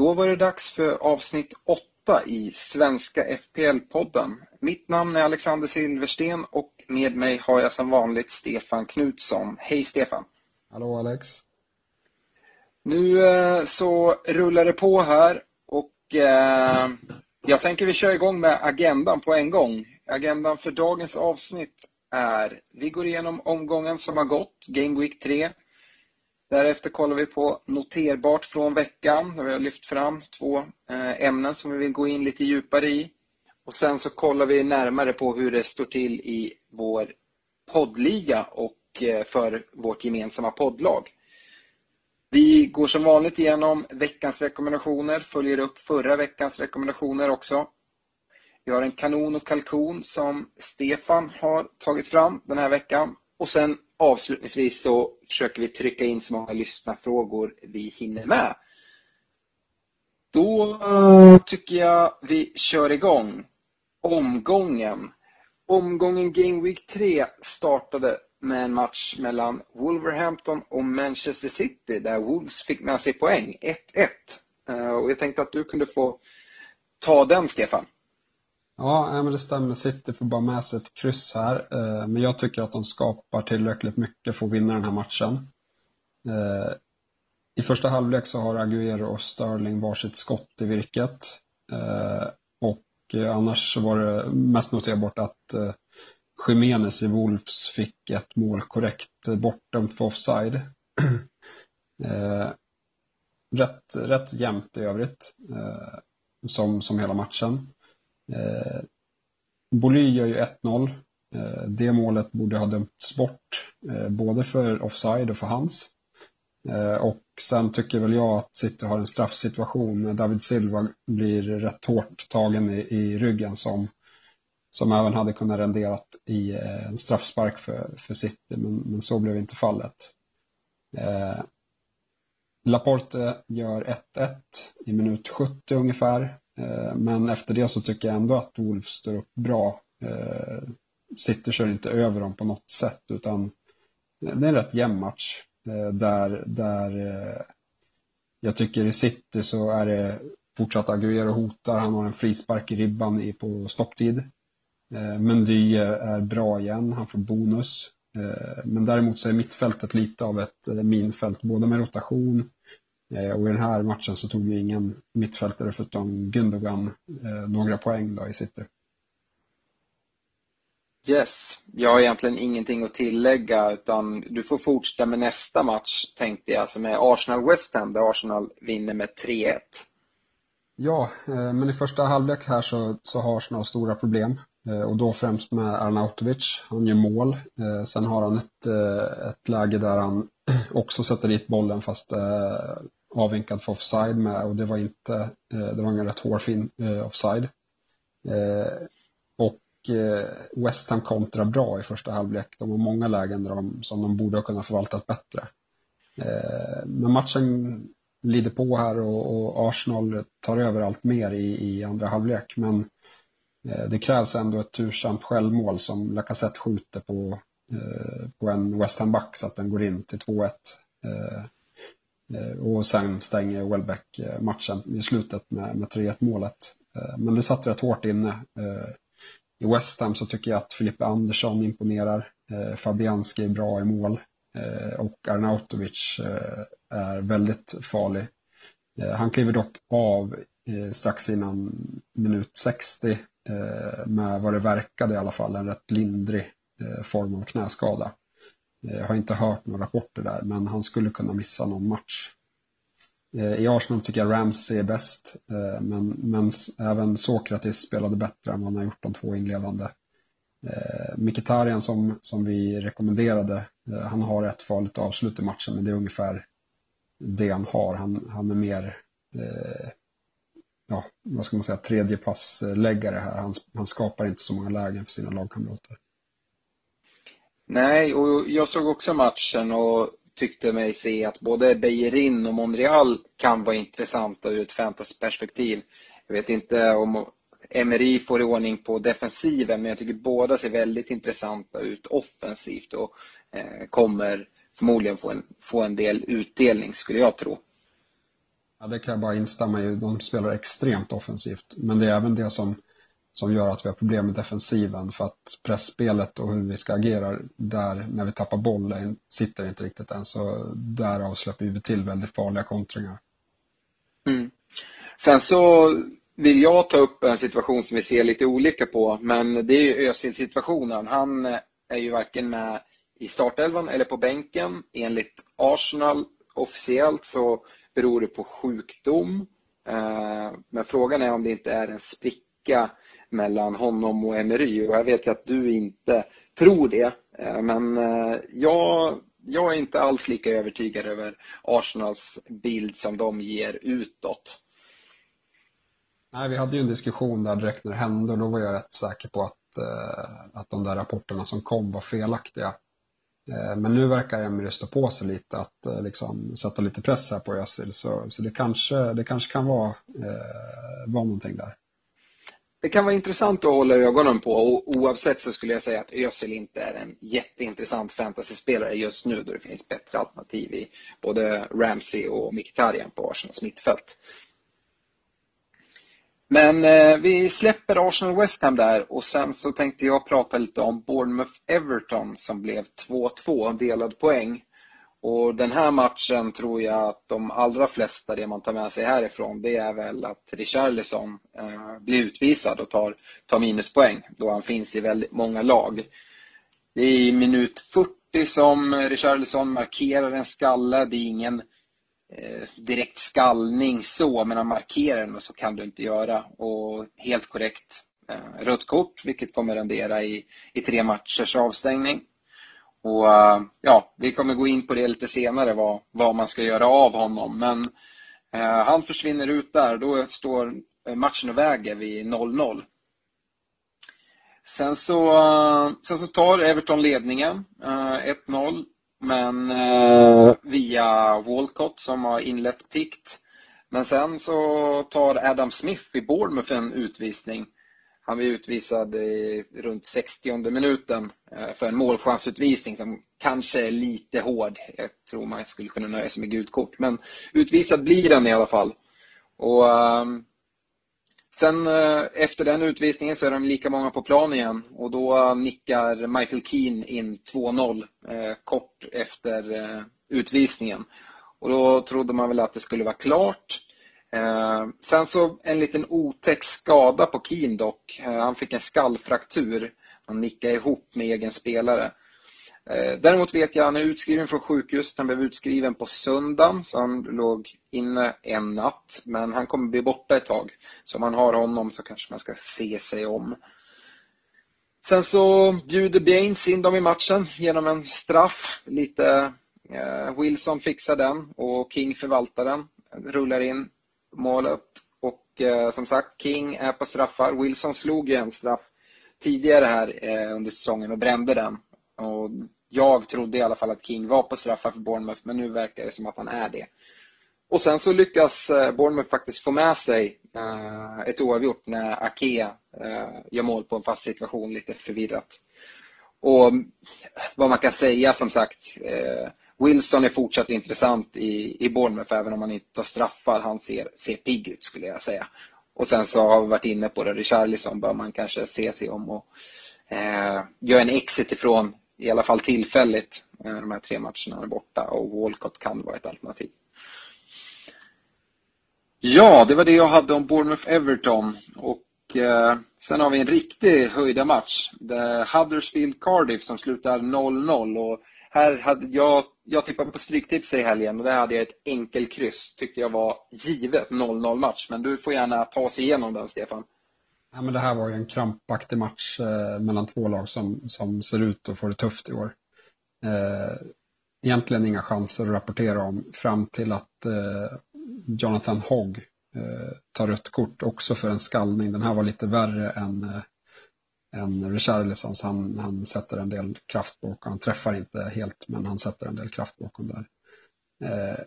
Då var det dags för avsnitt åtta i Svenska FPL-podden. Mitt namn är Alexander Silversten och med mig har jag som vanligt Stefan Knutsson. Hej Stefan! Hallå Alex. Nu eh, så rullar det på här och eh, jag tänker vi kör igång med agendan på en gång. Agendan för dagens avsnitt är, vi går igenom omgången som har gått, Game Week 3. Därefter kollar vi på noterbart från veckan, där vi har lyft fram två eh, ämnen som vi vill gå in lite djupare i. Och sen så kollar vi närmare på hur det står till i vår poddliga och eh, för vårt gemensamma poddlag. Vi går som vanligt igenom veckans rekommendationer, följer upp förra veckans rekommendationer också. Vi har en kanon och kalkon som Stefan har tagit fram den här veckan. Och sen avslutningsvis så försöker vi trycka in så många lyssnarfrågor vi hinner med. Då eh, tycker jag vi kör igång omgången. Omgången Game Week 3 startade med en match mellan Wolverhampton och Manchester City där Wolves fick med sig poäng, 1-1. Eh, och jag tänkte att du kunde få ta den, Stefan. Ja, nej, men det stämmer. City får bara med sig ett kryss här. Eh, men jag tycker att de skapar tillräckligt mycket för att vinna den här matchen. Eh, I första halvlek så har Aguero och Sterling varsitt skott i virket. Eh, och annars så var det mest noterbart att eh, Jimenez i Wolves fick ett mål korrekt bortdömt för offside. Rätt, rätt jämnt i övrigt. Som, som hela matchen. Eh, Boly gör ju 1-0. Eh, det målet borde ha dömts bort, eh, både för offside och för hans. Eh, och sen tycker väl jag att City har en straffsituation när David Silva blir rätt hårt tagen i, i ryggen som, som även hade kunnat renderat i eh, en straffspark för, för City, men, men så blev inte fallet. Eh, Laporte gör 1-1 i minut 70 ungefär. Eh, men efter det så tycker jag ändå att Wolves står upp bra. Eh, City kör inte över dem på något sätt utan det är en rätt jämn match. Eh, där, där jag tycker i City så är det fortsatt Aguero hotar. Han har en frispark i ribban på stopptid. Men Mendy är bra igen. Han får bonus. Men däremot så är mittfältet lite av ett minfält, både med rotation och i den här matchen så tog ju ingen mittfältare förutom Gundogan eh, några poäng då i City. Yes. Jag har egentligen ingenting att tillägga utan du får fortsätta med nästa match tänkte jag som är Arsenal-West Ham där Arsenal vinner med 3-1. Ja, eh, men i första halvlek här så, så har Arsenal stora problem. Eh, Och då främst med Arnautovic. Han gör mål. Eh, Sen har han ett, eh, ett läge där han också sätter dit bollen fast eh, avvinkad för offside med och det var inte, eh, det var en rätt hårfin eh, offside. Eh, och West Ham kontrar bra i första halvlek. De har många lägen där de, som de borde ha kunnat förvaltat bättre. Men matchen lider på här och, och Arsenal tar över allt mer i, i andra halvlek. Men det krävs ändå ett tursamt självmål som Lacazette skjuter på, på en West Ham-back så att den går in till 2-1. Eh, och sen stänger Welbeck eh, matchen i slutet med, med 3-1 målet. Eh, men det satt rätt hårt inne. I West Ham så tycker jag att Filippe Andersson imponerar. Fabianski är bra i mål. Och Arnautovic är väldigt farlig. Han kliver dock av strax innan minut 60 med vad det verkade i alla fall en rätt lindrig form av knäskada. Jag har inte hört några rapporter där men han skulle kunna missa någon match. Eh, I Arsenal tycker jag Ramsey är bäst eh, men, men även Sokratis spelade bättre än vad han har gjort de två inledande. Mkhitaryan som, som vi rekommenderade, han har ett farligt avslut i matchen men det är ungefär det han har. Han, han är mer ja, vad ska man säga, tredje passläggare här. Han, han skapar inte så många lägen för sina lagkamrater. Nej, och jag såg också matchen och tyckte mig se att både Beijerin och Monreal kan vara intressanta ur ett fantasyperspektiv. Jag vet inte om Emery får i ordning på defensiven, men jag tycker båda ser väldigt intressanta ut offensivt och eh, kommer förmodligen få en, få en del utdelning, skulle jag tro. Ja, det kan jag bara instämma i. De spelar extremt offensivt. Men det är även det som, som gör att vi har problem med defensiven. För att pressspelet och hur vi ska agera där när vi tappar bollen sitter inte riktigt än. Så därav släpper vi till väldigt farliga kontringar. Mm. Sen så vill jag ta upp en situation som vi ser lite olika på. Men det är ju Özil-situationen. Han är ju varken med i startelvan eller på bänken. Enligt Arsenal officiellt så beror det på sjukdom. Eh, men frågan är om det inte är en spricka mellan honom och Emery och jag vet ju att du inte tror det. Eh, men eh, jag, jag är inte alls lika övertygad över Arsenals bild som de ger utåt. Nej, vi hade ju en diskussion där direkt när det hände och då var jag rätt säker på att, eh, att de där rapporterna som kom var felaktiga. Men nu verkar Emery stå på sig lite att liksom sätta lite press här på Özil så, så det kanske, det kanske kan vara, eh, vara någonting där. Det kan vara intressant att hålla ögonen på och oavsett så skulle jag säga att Özil inte är en jätteintressant fantasyspelare just nu då det finns bättre alternativ i både Ramsey och Mkhitaryan på Arsenals mittfält. Men eh, vi släpper Arsenal West Ham där och sen så tänkte jag prata lite om Bournemouth Everton som blev 2-2, delad poäng. Och den här matchen tror jag att de allra flesta, det man tar med sig härifrån, det är väl att Richarlison eh, blir utvisad och tar, tar minuspoäng då han finns i väldigt många lag. Det är i minut 40 som Richarlison markerar en skalle. Det är ingen eh, direkt skallning så, men han markerar den och så kan du inte göra. Och helt korrekt eh, rött kort, vilket kommer rendera i, i tre matchers avstängning. Och eh, ja, vi kommer gå in på det lite senare, vad, vad man ska göra av honom. Men eh, han försvinner ut där, då står eh, matchen och väger vid 0-0. Sen så, eh, sen så tar Everton ledningen, 1-0. Men eh, via Walcott som har inlett pikt. Men sen så tar Adam Smith i Bournemouth en utvisning. Han blir utvisad i runt 60 minuten eh, för en målchansutvisning som kanske är lite hård. Jag tror man skulle kunna nöja sig med gult kort. Men utvisad blir den i alla fall. Och ehm, Sen eh, efter den utvisningen så är de lika många på plan igen och då nickar Michael Keane in 2-0 eh, kort efter utvisningen. Och då trodde man väl att det skulle vara klart. Eh, sen så en liten otäck skada på Keen dock. Eh, han fick en skallfraktur. Han nickade ihop med egen spelare. Eh, däremot vet jag, han är utskriven från sjukhus. Han blev utskriven på söndagen, så han låg inne en natt. Men han kommer bli borta ett tag. Så om man har honom så kanske man ska se sig om. Sen så bjuder Baines in dem i matchen genom en straff. Lite eh, Wilson fixar den och King förvaltar den. Rullar in målet. Och eh, som sagt, King är på straffar. Wilson slog ju en straff tidigare här eh, under säsongen och brände den. Och jag trodde i alla fall att King var på straffar för Bournemouth, men nu verkar det som att han är det. Och sen så lyckas eh, Bournemouth faktiskt få med sig eh, ett oavgjort när Ake eh, gör mål på en fast situation, lite förvirrat. Och vad man kan säga som sagt, eh, Wilson är fortsatt intressant i, i Bournemouth även om han inte tar straffar. Han ser, ser pigg ut skulle jag säga. Och sen så har vi varit inne på det, Richarlison bör man kanske se sig om och eh, göra en exit ifrån, i alla fall tillfälligt, eh, de här tre matcherna är borta och Walcott kan vara ett alternativ. Ja, det var det jag hade om Bournemouth-Everton och eh, sen har vi en riktig höjda match. Det Huddersfield Cardiff som slutar 0-0 och här hade jag, jag tippade på Stryktips i helgen och där hade jag ett enkelkryss. Tyckte jag var givet 0-0 match. Men du får gärna ta oss igenom den, Stefan. Ja, men det här var ju en krampaktig match eh, mellan två lag som, som ser ut att få det tufft i år. Eh, egentligen inga chanser att rapportera om fram till att eh, Jonathan Hogg eh, tar rött kort också för en skallning. Den här var lite värre än eh, än Richarlison så han, han sätter en del kraft bakom. Han träffar inte helt men han sätter en del kraft bakom där. Eh,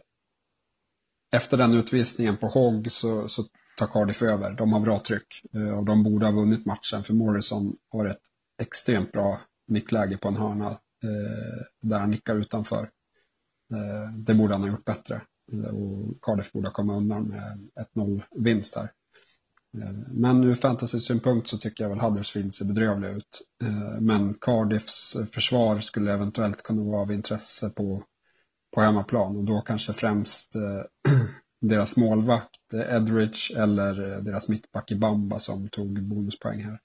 efter den utvisningen på Hogg så, så tar Cardiff över. De har bra tryck eh, och de borde ha vunnit matchen för Morrison har ett extremt bra nickläge på en hörna eh, där han nickar utanför. Eh, det borde han ha gjort bättre eh, och Cardiff borde ha kommit undan med 1-0 vinst här. Eh, men ur fantasy-synpunkt så tycker jag väl Huddersfield ser bedrövliga ut. Eh, men Cardiffs eh, försvar skulle eventuellt kunna vara av intresse på, på hemmaplan och då kanske främst deras målvakt Edridge eller deras mittback i Bamba som tog bonuspoäng här.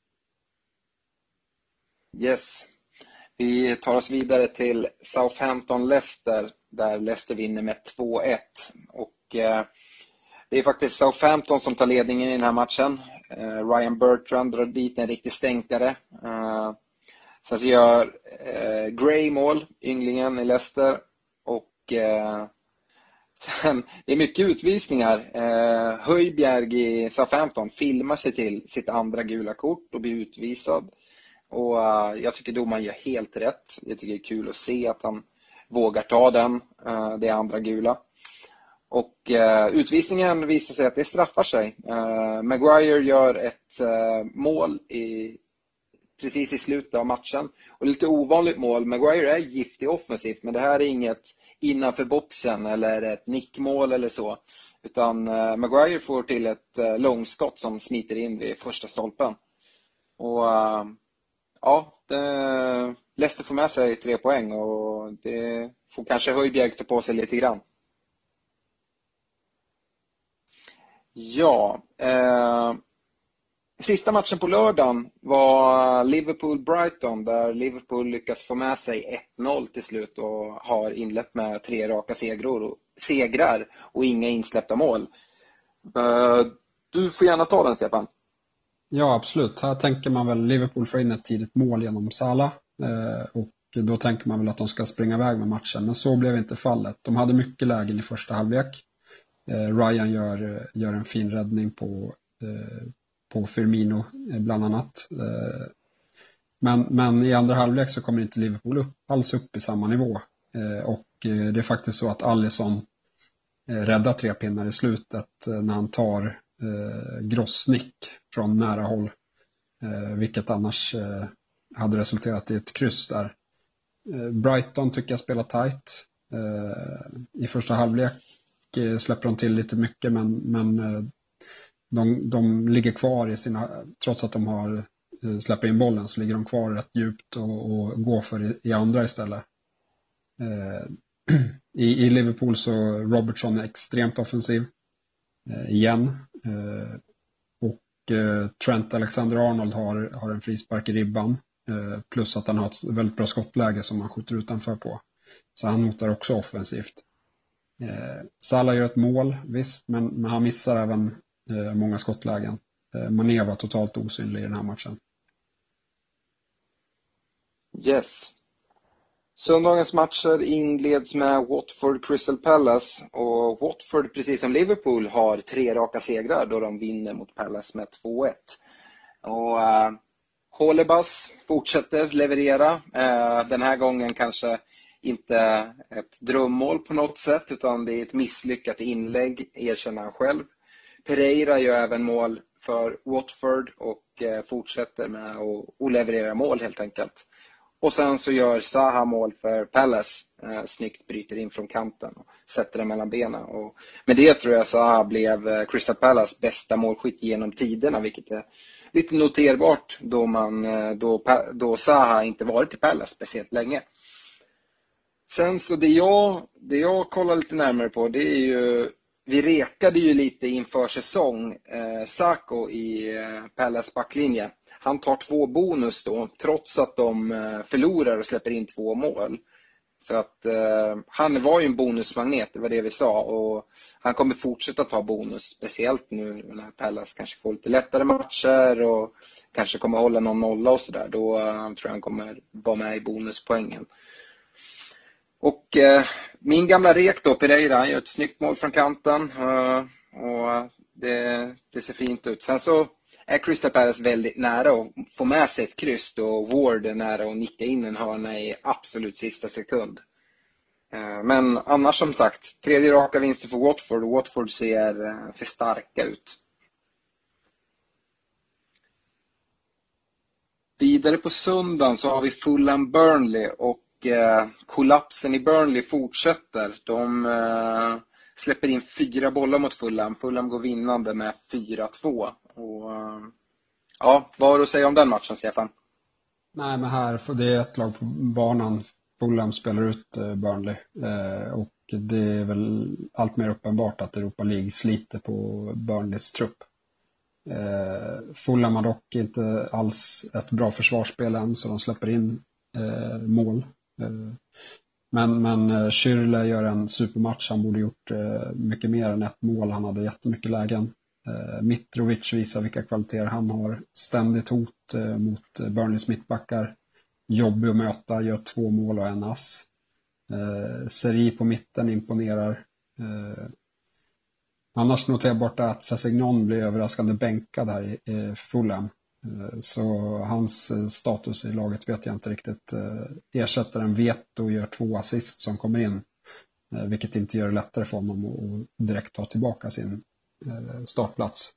Yes. Vi tar oss vidare till Southampton-Leicester där Leicester vinner med 2-1 och eh, det är faktiskt Southampton som tar ledningen i den här matchen. Eh, Ryan Bertrand drar dit en riktig stänkare. Eh, sen så gör eh, Gray mål, ynglingen i Leicester. Och eh, sen, det är mycket utvisningar. Eh, Höjbjerg i Southampton filmar sig till sitt andra gula kort och blir utvisad. Och eh, jag tycker domaren gör helt rätt. Jag tycker det är kul att se att han vågar ta den, eh, det andra gula. Och eh, utvisningen visar sig att det straffar sig. Eh, Maguire gör ett eh, mål i, precis i slutet av matchen. Och lite ovanligt mål. Maguire är giftig offensivt men det här är inget innanför boxen eller ett nickmål eller så. Utan eh, Maguire får till ett eh, långskott som smiter in vid första stolpen. Och eh, ja, det, Leicester får med sig tre poäng och det får kanske Höjbjerg ta på sig lite grann. Ja. Eh, sista matchen på lördagen var Liverpool-Brighton där Liverpool lyckas få med sig 1-0 till slut och har inlett med tre raka segrar och, segrar och inga insläppta mål. Eh, du får gärna ta den, Stefan. Ja, absolut. Här tänker man väl Liverpool får in ett tidigt mål genom Salah. Eh, och då tänker man väl att de ska springa iväg med matchen. Men så blev inte fallet. De hade mycket lägen i första halvlek. Eh, Ryan gör, eh, gör en fin räddning på, eh, på Firmino bland annat. Men, men i andra halvlek så kommer inte Liverpool upp, alls upp i samma nivå. Och det är faktiskt så att Alisson räddar tre pinnar i slutet när han tar grossnick från nära håll. Vilket annars hade resulterat i ett kryss där. Brighton tycker jag spelar tight. I första halvlek Eh, släpper de till lite mycket men, men eh, de, de ligger kvar i sina, trots att de har eh, släppt släpper in bollen så ligger de kvar rätt djupt och, och går för i, i andra istället. I, I Liverpool så Robertson är extremt offensiv. igen. och Trent Alexander-Arnold har, har en frispark i ribban. plus att han har ett väldigt bra skottläge som han skjuter utanför på. Så han hotar också offensivt. Eh, Salah gör ett mål, visst, men, men han missar även eh, många skottlägen. Eh, Mané var totalt osynlig i den här matchen. Yes. Söndagens matcher inleds med Watford Crystal Palace och Watford, precis som Liverpool, har tre raka segrar då de vinner mot Palace med 2-1. Och eh, uh, Holebas fortsätter leverera. Uh, den här gången kanske inte ett drömmål på något sätt utan det är ett misslyckat inlägg, erkänner han själv. Pereira gör även mål för Watford och eh, fortsätter med att leverera mål helt enkelt. Och sen så gör Zaha mål för Palace. Eh, snyggt bryter in från kanten och sätter den mellan benen. Och med det tror jag Zaha blev eh, Crystal Palace bästa målskytt genom tiderna, vilket är lite noterbart då man, då, då Zaha inte varit i Palace speciellt länge. Sen så det jag, det jag kollar lite närmare på det är ju vi rekade ju lite inför säsong, eh, Sako i eh, Pallas backlinje. Han tar två bonus då, trots att de eh, förlorar och släpper in två mål. Så att eh, han var ju en bonusmagnet, det var det vi sa. Och han kommer fortsätta ta bonus, speciellt nu när Pallas kanske får lite lättare matcher och kanske kommer hålla någon nolla och sådär. Då eh, tror jag han kommer vara med i bonuspoängen. Och eh, min gamla rek då, Pereira, han gör ett snyggt mål från kanten. Eh, och eh, det, det ser fint ut. Sen så är Crystal Palace väldigt nära att få med sig ett kryss då Ward är nära att nicka in en hörna i absolut sista sekund. Eh, men annars som sagt, tredje raka vinster för Watford och Watford ser, eh, ser starka ut. Vidare på söndagen så har vi Fulham Burnley och Eh, kollapsen i Burnley fortsätter. De eh, släpper in fyra bollar mot Fulham. Fulham går vinnande med 4-2. Och, eh, ja, vad har du att säga om den matchen, Stefan? Nej, men här, för det är ett lag på banan. Fulham spelar ut Burnley. Och det är väl allt mer uppenbart att Europa League sliter på Burnleys trupp. Fulham har dock inte alls ett bra försvarsspel än, så de släpper in mål. Eh, men, men eh, Schürrle gör en supermatch. Han borde gjort eh, mycket mer än ett mål. Han hade jättemycket lägen. Mitrovic visar vilka kvaliteter han har. Ständigt hot mot Burnleys mittbackar. Jobbig att möta, gör två mål och en ass. Seri på mitten imponerar. Annars noterar jag borta att Sessignon blir överraskande bänkad här i Fulham. Eh, så hans eh, status i laget vet jag inte riktigt. Eh, ersättaren vet och gör två assist som kommer in. Vilket inte gör det lättare för honom att direkt ta tillbaka sin startplats.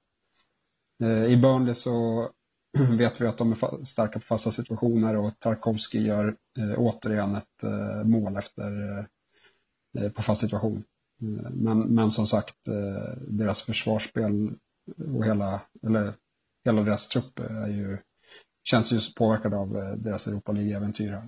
I Burnley så vet vi att de är starka på fasta situationer och Tarkovski gör återigen ett mål efter på fast situation. Men, men som sagt, deras försvarsspel och hela, eller hela deras trupp är ju, känns ju påverkad av eh, deras Europa League-äventyr. här.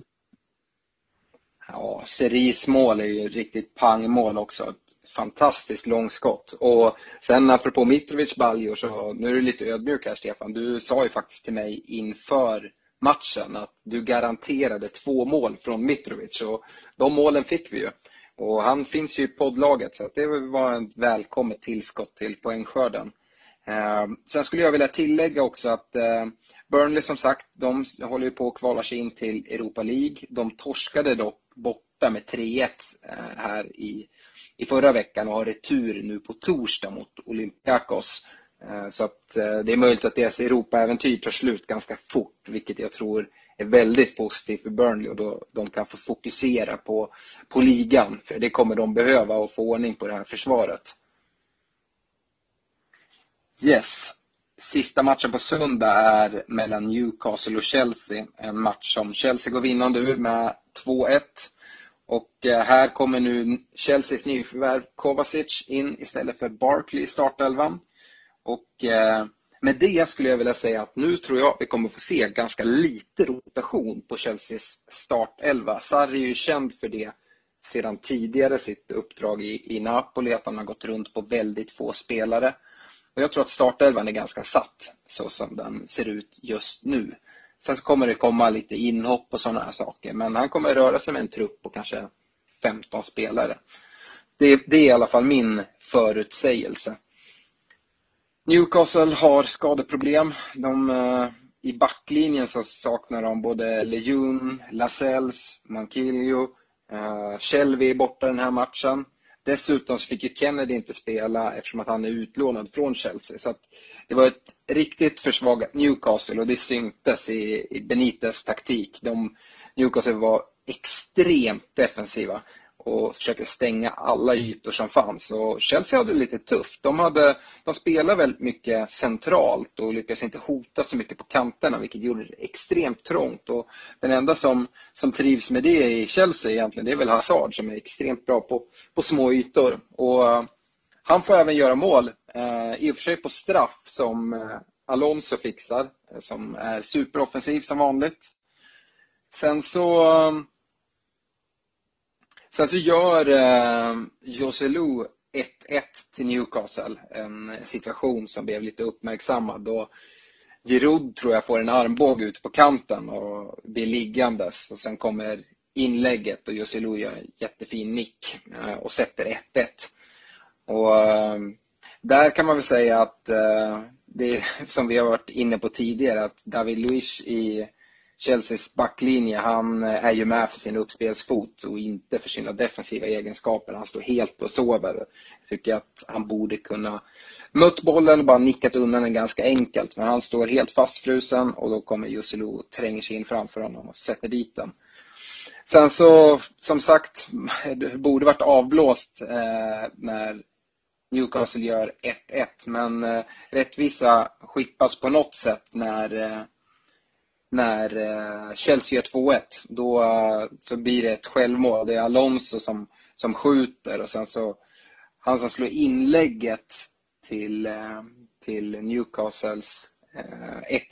Ja, Seris mål är ju riktigt pangmål också fantastiskt långskott. Och sen apropå Mitrovic baljor så, nu är du lite ödmjuk här Stefan. Du sa ju faktiskt till mig inför matchen att du garanterade två mål från Mitrovic och de målen fick vi ju. Och han finns ju i poddlaget så att det var ett välkommet tillskott till poängskörden. Ehm, sen skulle jag vilja tillägga också att ehm, Burnley som sagt, de håller ju på att kvala sig in till Europa League. De torskade dock borta med 3-1 eh, här i i förra veckan och har retur nu på torsdag mot Olympiakos. Ehm, så att eh, det är möjligt att deras Europaäventyr tar slut ganska fort, vilket jag tror är väldigt positivt för Burnley och då de kan få fokusera på, på ligan. För det kommer de behöva och få ordning på det här försvaret. Yes. Sista matchen på söndag är mellan Newcastle och Chelsea. En match som Chelsea går vinnande ur med 2-1. Och eh, här kommer nu Chelseas nyförvärv Kovacic in istället för Barkley i startelvan. Och eh, med det skulle jag vilja säga att nu tror jag vi kommer få se ganska lite rotation på Chelseas startelva. Sarri är ju känd för det sedan tidigare sitt uppdrag i, i Napoli, att han har gått runt på väldigt få spelare. Och jag tror att startelvan är ganska satt så som den ser ut just nu. Sen så kommer det komma lite inhopp och sådana här saker. Men han kommer röra sig med en trupp på kanske 15 spelare. Det, det är i alla fall min förutsägelse. Newcastle har skadeproblem. De, eh, I backlinjen så saknar de både Lejeune, Lascelles, Manquillo, eh, Shelby är borta den här matchen. Dessutom så fick ju Kennedy inte spela eftersom att han är utlånad från Chelsea. Så att det var ett riktigt försvagat Newcastle och det syntes i, i Benites taktik. De, Newcastle var extremt defensiva och försöker stänga alla ytor som fanns. Och Chelsea hade det lite tufft. De, hade, de spelade väldigt mycket centralt och lyckades inte hota så mycket på kanterna vilket gjorde det extremt trångt. Och den enda som, som trivs med det i Chelsea egentligen, det är väl Hazard som är extremt bra på, på små ytor. Och uh, han får även göra mål, uh, i och för sig på straff som uh, Alonso fixar, som är superoffensiv som vanligt. Sen så Sen så gör eh, Joselu 1-1 till Newcastle. En situation som blev lite uppmärksammad då Giroud tror jag får en armbåge ute på kanten och blir liggandes och sen kommer inlägget och Joselu gör en jättefin nick eh, och sätter 1-1. Och eh, där kan man väl säga att eh, det är som vi har varit inne på tidigare att David Luiz i Chelseas backlinje, han eh, är ju med för sin uppspelsfot och inte för sina defensiva egenskaper. Han står helt och sover. Jag tycker att han borde kunna mött bollen och bara nickat undan den ganska enkelt. Men han står helt fastfrusen och då kommer Jussilu och tränger sig in framför honom och sätter dit den. Sen så, som sagt, det borde varit avblåst eh, när Newcastle gör 1-1. Men eh, rättvisa skippas på något sätt när eh, när eh, Chelsea gör 2-1, då eh, så blir det ett självmål. Det är Alonso som, som skjuter och sen så, han som slår inlägget till, eh, till Newcastles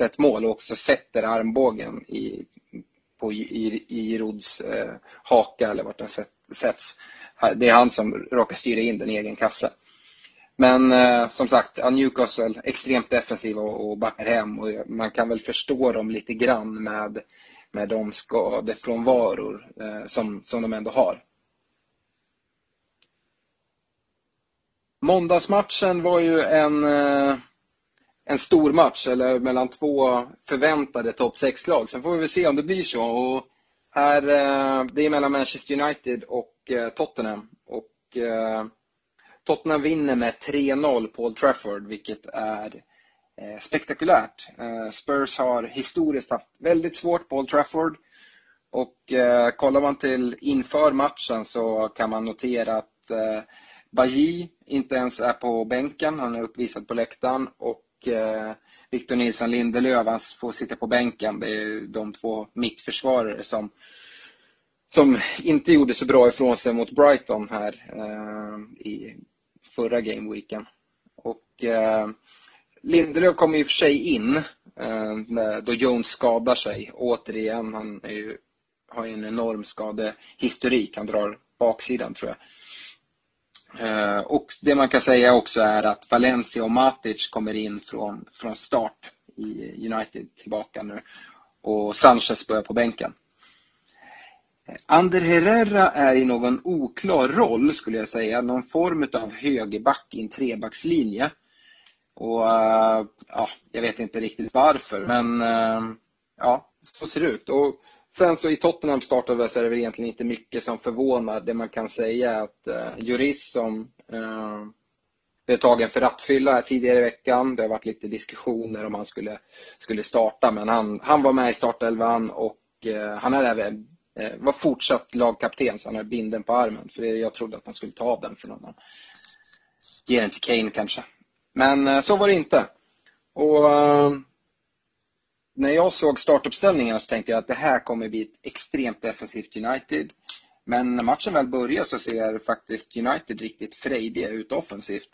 1-1 mål och också sätter armbågen i, på, i, i Rods eh, haka eller vart den sätts. Det är han som råkar styra in den i egen kasse. Men eh, som sagt, Newcastle extremt defensiva och, och backar hem och man kan väl förstå dem lite grann med, med de skadefrånvaror eh, som, som de ändå har. Måndagsmatchen var ju en, eh, en stor match, eller mellan två förväntade topp 6-lag. Sen får vi väl se om det blir så. Och här, eh, det är mellan Manchester United och eh, Tottenham. Och Tottenham vinner med 3-0 på Old Trafford, vilket är eh, spektakulärt. Eh, Spurs har historiskt haft väldigt svårt på Old Trafford. Och eh, kollar man till inför matchen så kan man notera att eh, Bajy inte ens är på bänken, han är uppvisad på läktaren. Och eh, Victor Nilsson Lindelöf, han får sitta på bänken. Det är de två mittförsvarare som som inte gjorde så bra ifrån sig mot Brighton här eh, i förra gameweeken. Och eh, Lindelöf kommer i och för sig in eh, då Jones skadar sig. Återigen, han är ju, har ju en enorm skadehistorik. Han drar baksidan tror jag. Eh, och det man kan säga också är att Valencia och Matic kommer in från, från start i United tillbaka nu. Och Sanchez börjar på bänken. Ander Herrera är i någon oklar roll skulle jag säga. Någon form av högerback i en trebackslinje. Och uh, ja, jag vet inte riktigt varför men uh, ja, så ser det ut. Och sen så i Tottenham startade så är det väl egentligen inte mycket som förvånar. Det man kan säga är att eh, uh, Juris som uh, blev tagen för rattfylla tidigare i veckan. Det har varit lite diskussioner om han skulle, skulle starta men han, han var med i startelvan och han är även Eh, var fortsatt lagkapten så han hade binden på armen. För jag trodde att han skulle ta av den för någon. Ge den till Kane kanske. Men eh, så var det inte. Och eh, när jag såg startuppställningarna så tänkte jag att det här kommer bli ett extremt defensivt United. Men när matchen väl börjar så ser faktiskt United riktigt frejdiga ut offensivt.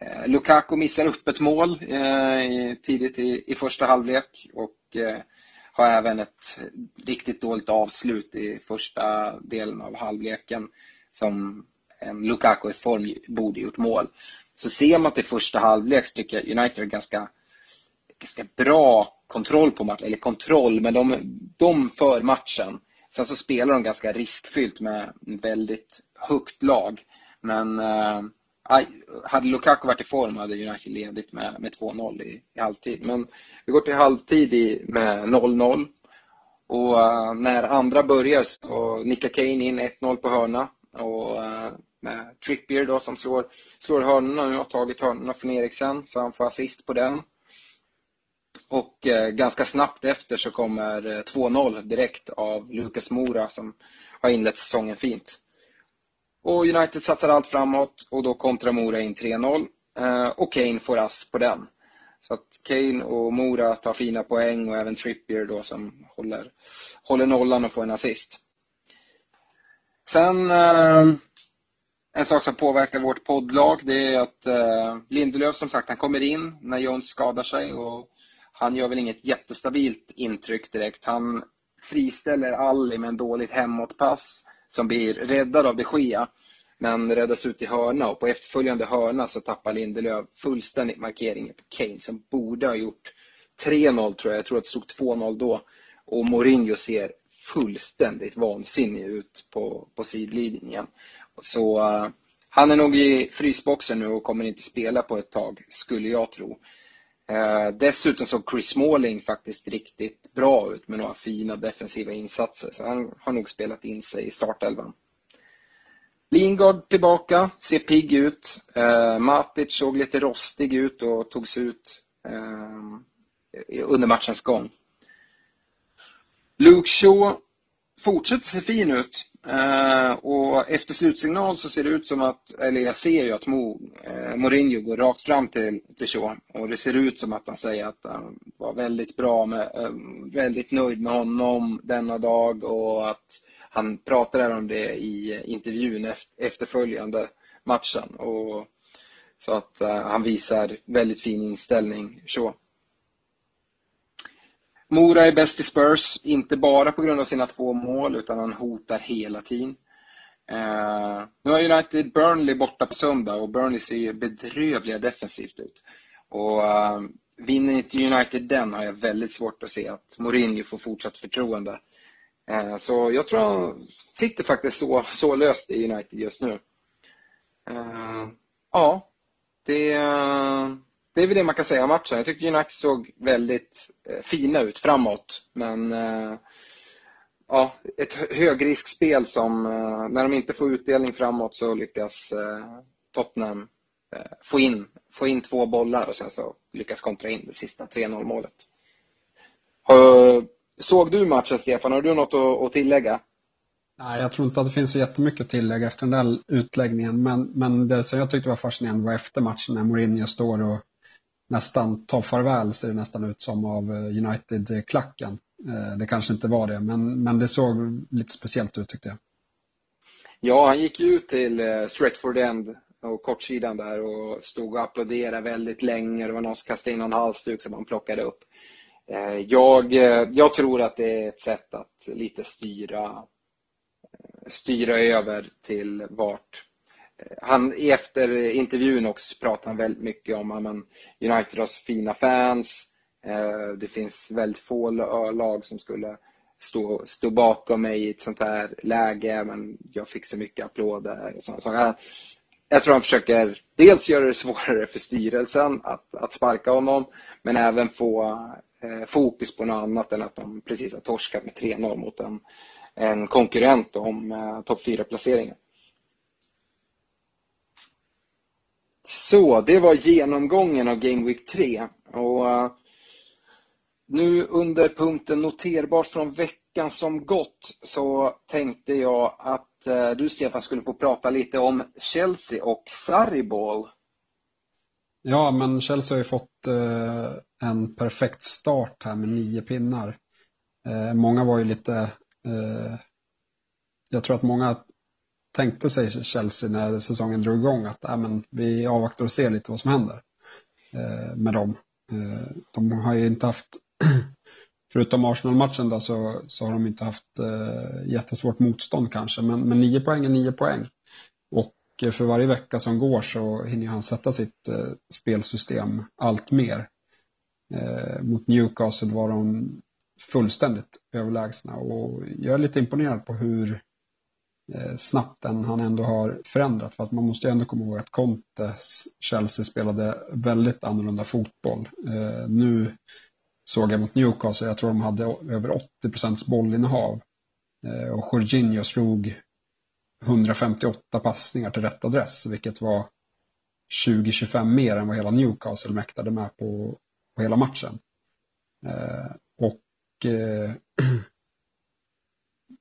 Eh, Lukaku missar upp ett mål eh, tidigt i, i första halvlek och eh, har även ett riktigt dåligt avslut i första delen av halvleken som en Lukaku i form borde gjort mål. Så ser man till första halvlek så tycker jag United har ganska, ganska bra kontroll på matchen, eller kontroll, men de, de för matchen. Sen så spelar de ganska riskfyllt med väldigt högt lag. Men eh, hade Lukaku varit i form hade United ledit med, med 2-0 i, i halvtid. Men vi går till halvtid i, med 0-0. Och uh, när andra börjar så nickar Kane in 1-0 på hörna. Och uh, med Trippier då som slår, slår hörnorna nu har tagit hörnorna från Eriksen så han får assist på den. Och uh, ganska snabbt efter så kommer 2-0 direkt av Lucas Mora som har inlett säsongen fint. Och United satsar allt framåt och då kontrar Mora in 3-0. Eh, och Kane får ass på den. Så att Kane och Mora tar fina poäng och även Trippier då som håller, håller nollan och får en assist. Sen eh, en sak som påverkar vårt poddlag det är att eh, Lindelöf som sagt han kommer in när Jones skadar sig och han gör väl inget jättestabilt intryck direkt. Han friställer Alli med en dåligt hemåtpass som blir räddad av de Gea men räddas ut i hörna och på efterföljande hörna så tappar Lindelöf fullständigt markeringen på Kane som borde ha gjort 3-0 tror jag. Jag tror att det stod 2-0 då. Och Mourinho ser fullständigt vansinnig ut på, på sidlinjen. Så uh, han är nog i frysboxen nu och kommer inte spela på ett tag, skulle jag tro. Eh, dessutom såg Chris Smalling faktiskt riktigt bra ut med några fina defensiva insatser. Så han har nog spelat in sig i startelvan. Lingard tillbaka, ser pigg ut. Uh, Matic såg lite rostig ut och togs ut eh, under matchens gång. Luke Shaw fortsätter se fin ut. Eh, och efter slutsignal så ser det ut som att, eller jag ser ju att Mo, eh, Mourinho går rakt fram till, till Sean. Och det ser ut som att han säger att han var väldigt bra med, eh, väldigt nöjd med honom denna dag och att han pratar om det i intervjun efterföljande matchen. Och, så att han visar väldigt fin inställning, Sean. Mora är bäst i Spurs, inte bara på grund av sina två mål, utan han hotar hela tiden. Uh, nu har United Burnley borta på söndag och Burnley ser ju bedrövliga defensivt ut. Och uh, vinner inte United den har jag väldigt svårt att se att Mourinho får fortsatt förtroende. Uh, så jag tror han sitter faktiskt så, så löst i United just nu. Uh, ja, det det är väl det man kan säga om matchen. Jag tyckte United såg väldigt eh, fina ut framåt. Men eh, ja, ett högriskspel som, eh, när de inte får utdelning framåt så lyckas eh, Tottenham eh, få in, få in två bollar och sen så lyckas kontra in det sista 3-0 målet. Såg du matchen Stefan? Har du något att, att tillägga? Nej, jag tror inte att det finns så jättemycket att tillägga efter den där utläggningen. Men, men det som jag tyckte var fascinerande var efter matchen när Mourinho står och nästan tar farväl ser det nästan ut som av eh, United-klacken. Eh, det kanske inte var det, men, men det såg lite speciellt ut tyckte jag. Ja, han gick ju ut till eh, Stretford End och kortsidan där och stod och applåderade väldigt länge. Det var någon som kastade in någon halsduk som han plockade upp. Jag, jag tror att det är ett sätt att lite styra, styra över till vart han, efter intervjun också pratade han väldigt mycket om att United har så fina fans. Eh, det finns väldigt få lag som skulle stå, stå bakom mig i ett sånt här läge, men jag fick så mycket applåder. och Så, han, jag tror han försöker dels göra det svårare för styrelsen att, att sparka honom, men även få eh, fokus på något annat än att de precis har torskat med 3-0 mot en, en konkurrent om eh, topp 4-placeringen. Så, det var genomgången av Game Week 3. Och uh, nu under punkten noterbart från veckan som gått så tänkte jag att uh, du Stefan skulle få prata lite om Chelsea och Sarriball. Ja, men Chelsea har ju fått uh, en perfekt start här med nio pinnar. många var ju lite jag tror att många tänkte sig Chelsea när säsongen drog igång att äh, men, vi avvaktar och ser lite vad som händer eh, med dem. Eh, de har ju inte haft, förutom Arsenal-matchen då, så, så har de inte haft eh, jättesvårt motstånd kanske, men, men nio poäng är nio poäng. Och eh, för varje vecka som går så hinner han sätta sitt eh, spelsystem allt mer. Eh, mot Newcastle var de fullständigt överlägsna och jag är lite imponerad på hur Eh, snabbt än han ändå har förändrat. För att man måste ju ändå komma ihåg att Conte, Chelsea spelade väldigt annorlunda fotboll. Eh, nu såg jag mot Newcastle, jag tror de hade över 80 procents bollinnehav. Eh, och Jorginho slog 158 passningar till rätt adress, vilket var 20-25 mer än vad hela Newcastle mäktade med på, på hela matchen. Eh, och eh,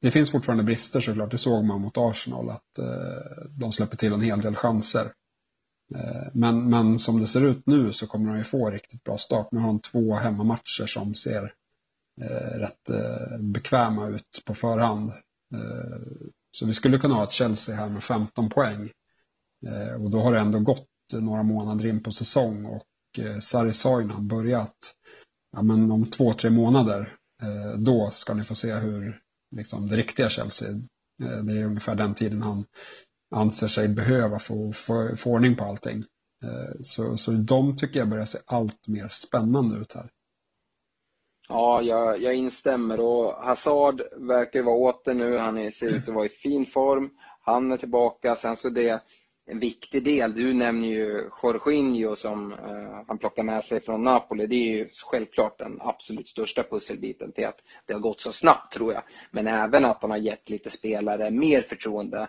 det finns fortfarande brister såklart. Det såg man mot Arsenal att eh, de släpper till en hel del chanser. Eh, men, men som det ser ut nu så kommer de ju få riktigt bra start. Nu har de två hemmamatcher som ser eh, rätt bekväma ut på förhand. Så vi skulle kunna ha ett Chelsea här med 15 poäng. Och då har det ändå gått några månader in på säsong och Sarri sa ju börjat ja men om två, tre månader då ska ni få se hur liksom det riktiga Chelsea, eh, det är ungefär den tiden han anser sig behöva få, få, få ordning på allting. Eh, så, så de tycker jag börjar se allt mer spännande ut här. Ja, jag, jag instämmer och Hazard verkar vara åter nu. Han är, ser ut att vara i fin form. Han är tillbaka. Sen så det en viktig del. Du nämner ju Jorginho som eh, han plockar med sig från Napoli. Det är ju självklart den absolut största pusselbiten till att det har gått så snabbt tror jag. Men även att han har gett lite spelare mer förtroende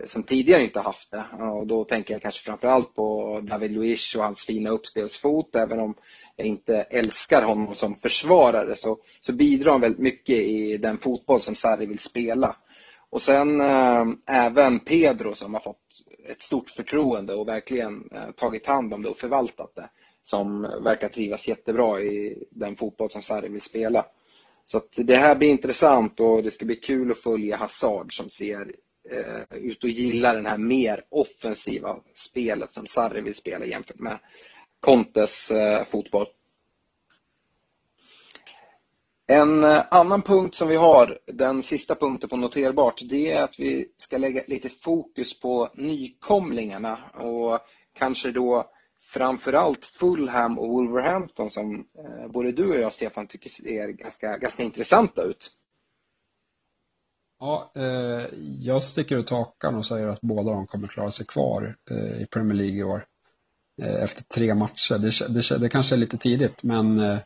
eh, som tidigare inte haft det. Och då tänker jag kanske framförallt på David Luiz och hans fina uppspelsfot. Även om jag inte älskar honom som försvarare så, så bidrar han väldigt mycket i den fotboll som Sarri vill spela. Och sen eh, även Pedro som har fått ett stort förtroende och verkligen eh, tagit hand om det och förvaltat det. Som verkar trivas jättebra i den fotboll som Sarri vill spela. Så att det här blir intressant och det ska bli kul att följa Hazard som ser eh, ut och gilla den här mer offensiva spelet som Sarri vill spela jämfört med Contes eh, fotboll. En eh, annan punkt som vi har, den sista punkten på noterbart, det är att vi ska lägga lite fokus på nykomlingarna och kanske då framförallt Fulham och Wolverhampton som eh, både du och jag, Stefan, tycker ser ganska, ganska intressanta ut. Ja, eh, jag sticker ut hakan och säger att båda de kommer klara sig kvar eh, i Premier League i år. Eh, efter tre matcher. Det, det, det kanske är lite tidigt, men eh,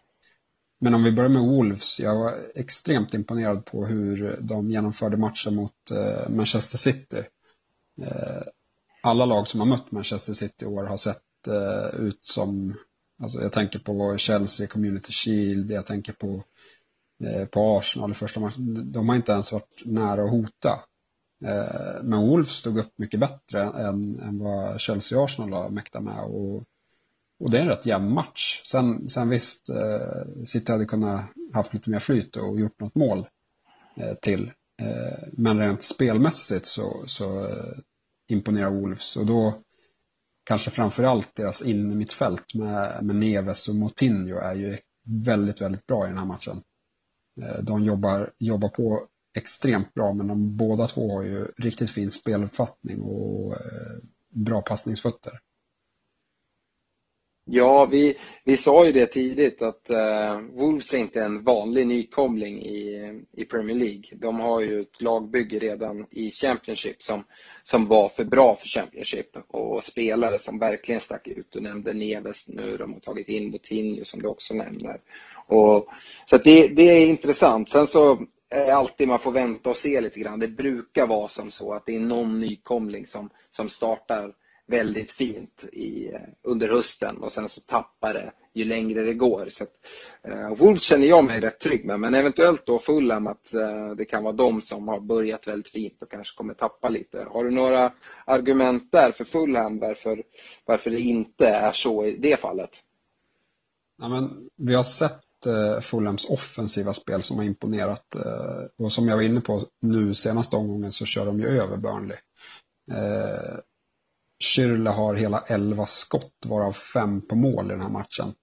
men om vi börjar med Wolves, jag var extremt imponerad på hur de genomförde matchen mot eh, Manchester City. Eh, alla lag som har mött Manchester City i år har sett eh, ut som, alltså jag tänker på Chelsea, Community Shield, jag tänker på, på Arsenal i första matchen. De har inte ens varit nära att hota. Men Wolves stod upp mycket bättre än, än vad Chelsea och Arsenal har mäktat med och och det är en rätt jämn match. Sen, sen visst, eh, City hade kunnat haft lite mer flyt och gjort något mål eh, till. Eh, men rent spelmässigt så, så eh, imponerar Wolves och då kanske framförallt deras innermittfält med, med Neves och Moutinho är ju väldigt, väldigt bra i den här matchen. Eh, de jobbar, jobbar på extremt bra men de båda två har ju riktigt fin speluppfattning och eh, bra passningsfötter. Ja, vi, vi sa ju det tidigt att uh, Wolves är inte en vanlig nykomling i, i Premier League. De har ju ett lagbygge redan i Championship som, som var för bra för Championship och spelare som verkligen stack ut. Du nämnde Neves nu, de har tagit in Botinho som du också nämner. Och, så att det, det är intressant. Sen så är alltid man får vänta och se lite grann. Det brukar vara som så att det är någon nykomling som, som startar väldigt fint i, eh, under hösten och sen så tappar det ju längre det går. Så att, eh, Wolves känner jag mig rätt trygg med men eventuellt då Fulham att eh, det kan vara de som har börjat väldigt fint och kanske kommer tappa lite. Har du några argument där för Fulham varför, varför det inte är så i det fallet? Ja, men vi har sett eh, Fulhams offensiva spel som har imponerat eh, och som jag var inne på nu senaste omgången så kör de ju över Burnley. Schürrle har hela 11 skott varav fem på mål i den här matchen.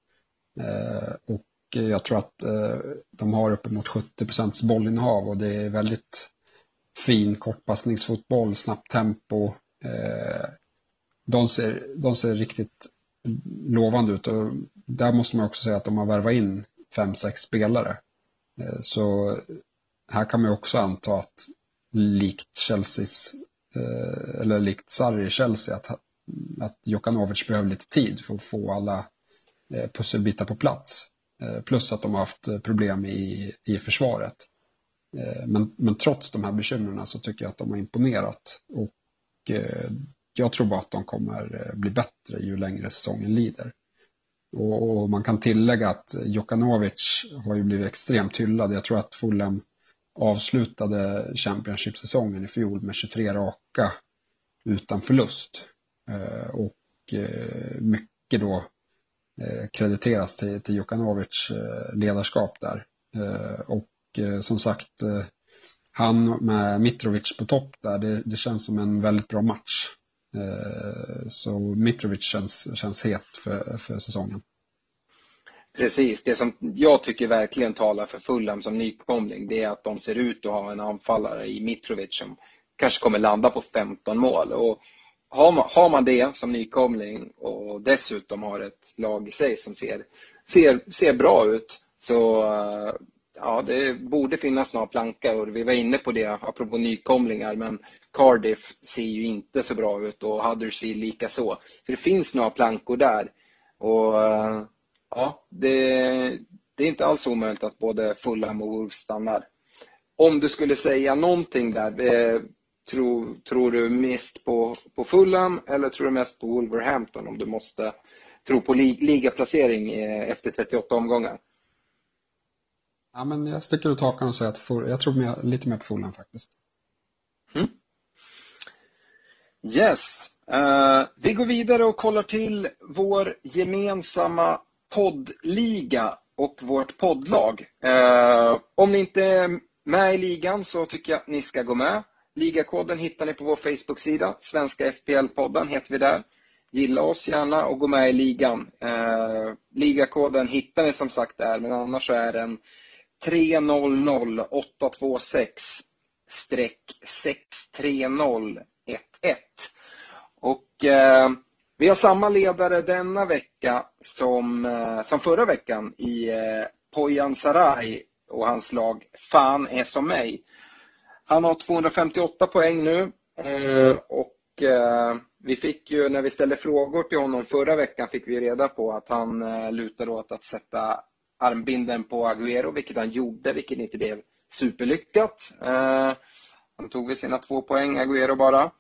Eh, och jag tror att eh, de har uppemot 70 procents bollinnehav och det är väldigt fin kortpassningsfotboll, snabbt tempo. Eh, de ser, de ser riktigt lovande ut och där måste man också säga att de har värvat in fem, sex spelare. Eh, så här kan man ju också anta att likt Chelseas Eh, eller likt Sarri i Chelsea, att, att Jokanovic behöver lite tid för att få alla eh, pusselbitar på plats. Eh, plus att de har haft problem i, i försvaret. Men, men trots de här bekymren så tycker jag att de har imponerat. Och jag tror bara att de kommer bli bättre ju längre säsongen lider. Och, och man kan tillägga att Jokanovic har ju blivit extremt hyllad. Jag tror att Fulham avslutade Championship-säsongen i fjol med 23 raka utan förlust. Eh, och eh, mycket då eh, krediteras till, till Jokanovic ledarskap där. Och som sagt, han med Mitrovic på topp där, det, det känns som en väldigt bra match. Så Mitrovic känns, känns het för, för säsongen. Precis. Det som jag tycker verkligen talar för Fulham som nykomling, det är att de ser ut att ha en anfallare i Mitrovic som kanske kommer landa på 15 mål. Och har man, har man det som nykomling och dessutom har ett lag i sig som ser, ser, ser bra ut så ja, det borde finnas några plankor. Vi var inne på det apropå nykomlingar men Cardiff ser ju inte så bra ut och Huddersfield lika så. Så det finns några plankor där. Och ja, det, det är inte alls omöjligt att både Fulham och Wolves stannar. Om du skulle säga någonting där, eh, tror, tror du mest på, på Fulham eller tror du mest på Wolverhampton om du måste tro på li, ligaplacering eh, efter 38 omgångar? Ja, men jag sticker ut hakan och säger att jag tror mer, lite mer på Fulham faktiskt. Mm. Yes. Uh, vi går vidare och kollar till vår gemensamma poddliga och vårt poddlag. Eh, om ni inte är med i ligan så tycker jag att ni ska gå med. Ligakoden hittar ni på vår Facebook-sida. Svenska FPL-podden heter vi där. Gilla oss gärna och gå med i ligan. Eh, ligakoden hittar ni som sagt där, men annars så är den 300826 63011. Och eh, vi har samma ledare denna vecka som, eh, som förra veckan i eh, Poyan Sarai och hans lag Fan är som mig. Han har 258 poäng nu eh, och vi fick ju, när vi ställde frågor till honom förra veckan, fick vi reda på att han lutade åt att sätta armbinden på Agüero, vilket han gjorde, vilket inte blev superlyckat. Han tog väl sina två poäng, Agüero bara.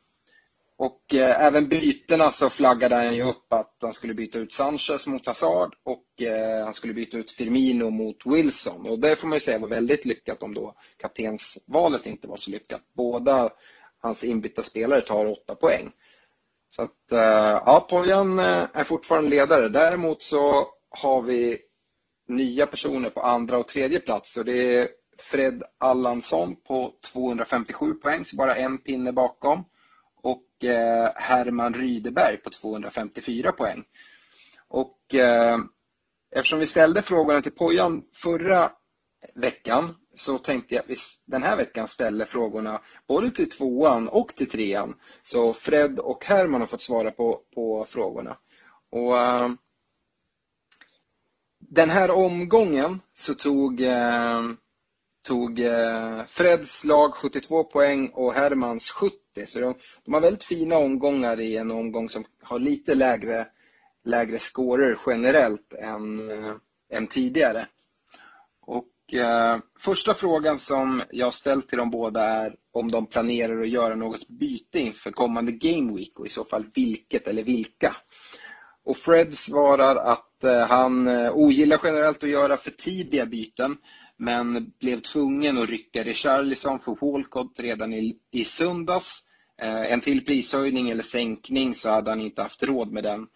Och eh, även bytena så flaggade han ju upp att han skulle byta ut Sanchez mot Hazard och eh, han skulle byta ut Firmino mot Wilson. Och det får man ju säga var väldigt lyckat om då kaptensvalet inte var så lyckat. Båda hans inbytta spelare tar åtta poäng. Så att, eh, ja, Pojan eh, är fortfarande ledare. Däremot så har vi nya personer på andra och tredje plats och det är Fred Allansson på 257 poäng, så bara en pinne bakom och eh, Herman Rydeberg på 254 poäng. Och eh, eftersom vi ställde frågorna till Pojan förra veckan så tänkte jag att vi den här veckan ställer frågorna både till tvåan och till trean. Så Fred och Herman har fått svara på, på frågorna. Och eh, den här omgången så tog eh, tog eh, Freds lag 72 poäng och Hermans 70. Så de, de har väldigt fina omgångar i en omgång som har lite lägre, lägre scorer generellt än, eh, än tidigare. Och eh, första frågan som jag ställt till dem båda är om de planerar att göra något byte inför kommande Game Week och i så fall vilket eller vilka. Och Fred svarar att eh, han eh, ogillar generellt att göra för tidiga byten men blev tvungen att rycka Richarlison för Walcott redan i, i söndags. Eh, en till prishöjning eller sänkning så hade han inte haft råd med den,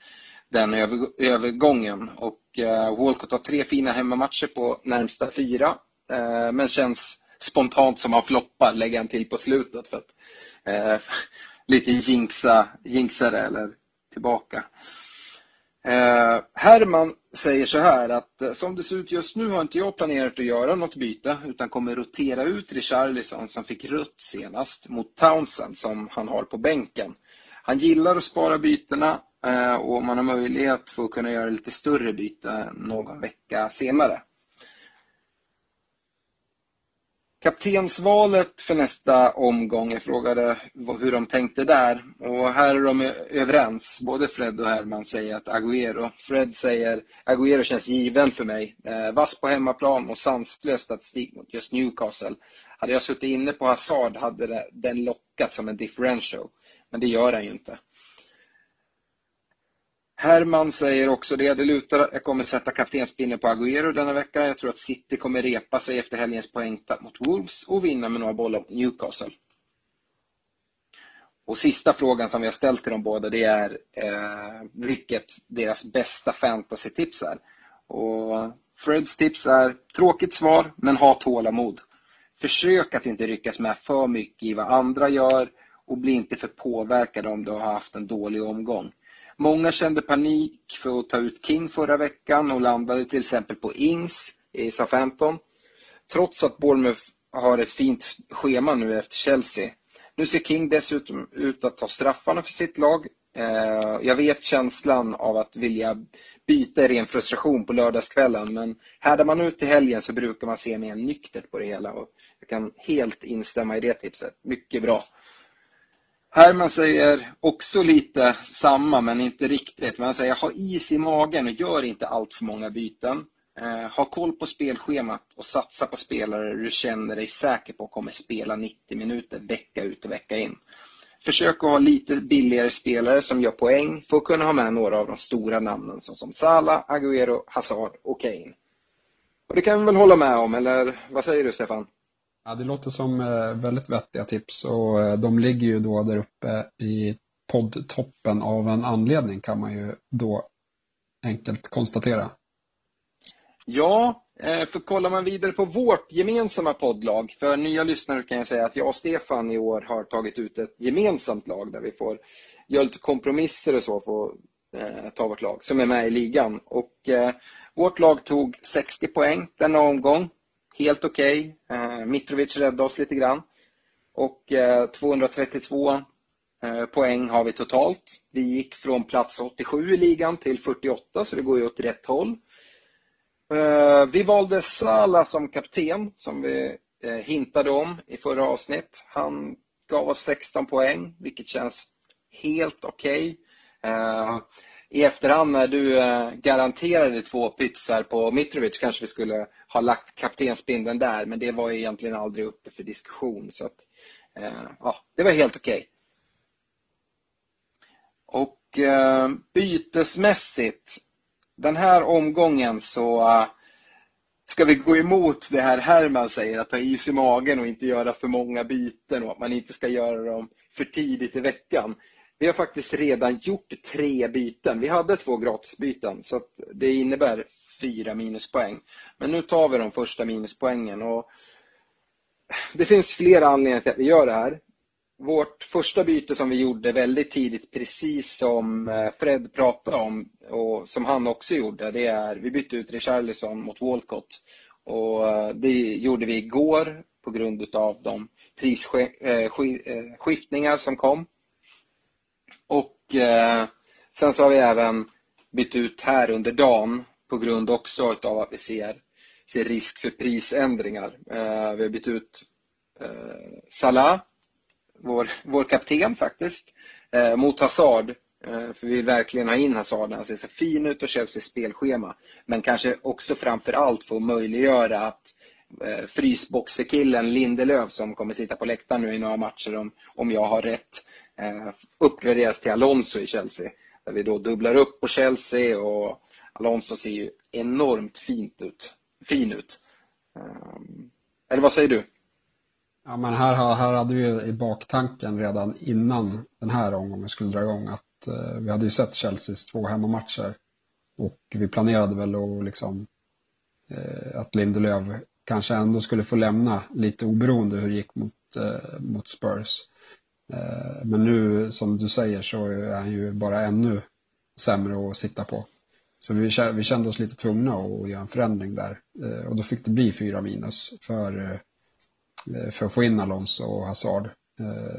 den över, övergången. Och eh, Walcott har tre fina hemmamatcher på närmsta fyra. Eh, men känns spontant som han floppar, lägger han till på slutet för att eh, lite jinxa, jinxare eller tillbaka. Eh, Herman säger så här att eh, som det ser ut just nu har inte jag planerat att göra något byte utan kommer rotera ut Richarlison som fick rött senast mot Townsend som han har på bänken. Han gillar att spara bytena eh, och man har möjlighet för att kunna göra lite större byte någon vecka senare. Kaptensvalet för nästa omgång, jag frågade hur de tänkte där. Och här är de överens. Både Fred och Herman säger att Agüero. Fred säger Agüero känns given för mig. Eh, vass på hemmaplan och sanslös statistik mot just Newcastle. Hade jag suttit inne på Hazard hade den lockat som en differential. Men det gör den ju inte. Herman säger också det. Det lutar att jag kommer sätta kaptenspinnen på Agüero denna vecka. Jag tror att City kommer repa sig efter helgens poängtapp mot Wolves och vinna med några bollar mot Newcastle. Och sista frågan som vi har ställt till de båda det är eh, vilket deras bästa fantasy-tips är. Och Freds tips är tråkigt svar, men ha tålamod. Försök att inte ryckas med för mycket i vad andra gör och bli inte för påverkad om du har haft en dålig omgång. Många kände panik för att ta ut King förra veckan och landade till exempel på Ings i SA-15. Trots att Bournemouth har ett fint schema nu efter Chelsea. Nu ser King dessutom ut att ta straffarna för sitt lag. Eh, jag vet känslan av att vilja byta i ren frustration på lördagskvällen men härdar man ut i helgen så brukar man se mer nyktert på det hela och jag kan helt instämma i det tipset. Mycket bra. Herman säger också lite samma, men inte riktigt. Men han säger, ha is i magen och gör inte allt för många byten. Eh, ha koll på spelschemat och satsa på spelare du känner dig säker på kommer spela 90 minuter vecka ut och vecka in. Försök att ha lite billigare spelare som gör poäng för att kunna ha med några av de stora namnen som Salah, Agüero, Hazard och Kane. Och det kan vi väl hålla med om, eller vad säger du Stefan? Ja, det låter som eh, väldigt vettiga tips och eh, de ligger ju då där uppe i poddtoppen av en anledning kan man ju då enkelt konstatera. Ja, eh, för kollar man vidare på vårt gemensamma poddlag, för nya lyssnare kan jag säga att jag och Stefan i år har tagit ut ett gemensamt lag där vi får göra lite kompromisser och så för att ta vårt lag som är med i ligan. Och vårt lag tog 60 poäng denna omgång helt okej. Okay. Mitrovic räddade oss lite grann. Och eh, 232 eh, poäng har vi totalt. Vi gick från plats 87 i ligan till 48, så det går ju åt rätt håll. Vi valde Sala som kapten, som vi hintade om i förra avsnitt. Han gav oss 16 poäng, vilket känns helt okej. Okay. I efterhand när du eh, garanterade två pytsar på Mitrovic kanske vi skulle ha lagt kaptensbindeln där, men det var egentligen aldrig uppe för diskussion. Så att, eh, ja, det var helt okej. Okay. Och eh, bytesmässigt, den här omgången så eh, ska vi gå emot det här Herman säger, att ha is i magen och inte göra för många byten och att man inte ska göra dem för tidigt i veckan. Vi har faktiskt redan gjort tre byten. Vi hade två gratisbyten så att det innebär fyra minuspoäng. Men nu tar vi de första minuspoängen och det finns flera anledningar till att vi gör det här. Vårt första byte som vi gjorde väldigt tidigt, precis som eh, Fred pratade om och som han också gjorde, det är vi bytte ut Richarlison mot Walcott. Och eh, det gjorde vi igår på grund utav de prisskiftningar eh, som kom. Och eh, sen så har vi även bytt ut här under dagen på grund också utav att vi ser, ser risk för prisändringar. Eh, vi har bytt ut eh, Salah, vår, vår kapten faktiskt, eh, mot Hazard. Eh, för vi vill verkligen ha in Hazard. när Han ser så fin ut och Chelseas spelschema. Men kanske också framför allt få möjliggöra att frysboxekillen frysboxerkillen Lindelöf som kommer sitta på läktaren nu i några matcher om, om jag har rätt Eh, uppgraderas till Alonso i Chelsea. Där vi då dubblar upp på Chelsea och Alonso ser ju enormt fint ut, fin ut. Eh, eller vad säger du? Ja men här, här hade vi i baktanken redan innan den här omgången skulle dra igång att eh, vi hade ju sett Chelseas två hemmamatcher och vi planerade väl att liksom eh, att Lindelöf kanske ändå skulle få lämna lite oberoende hur det gick mot, eh, mot Spurs. Eh, men nu, som du säger, så är han ju bara ännu sämre att sitta på. Så vi, vi kände oss lite tvungna att göra en förändring där. Eh, och då fick det bli fyra minus för, eh, för att få in Alonso och Hazard.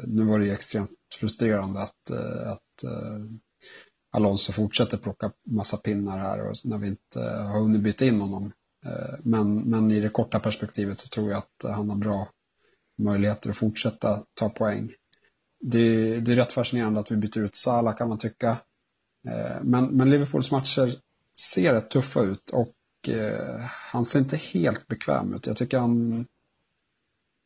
Nu var det ju extremt frustrerande att, att Alonso fortsätter plocka massa pinnar här och när vi inte har hunnit byta in honom. Men, men i det korta perspektivet så tror jag att han har bra möjligheter att fortsätta ta poäng det, det är rätt fascinerande att vi byter ut Salah kan man tycka. Eh, men, men Liverpools matcher ser rätt tuffa ut och eh, han ser inte helt bekväm ut. Jag tycker han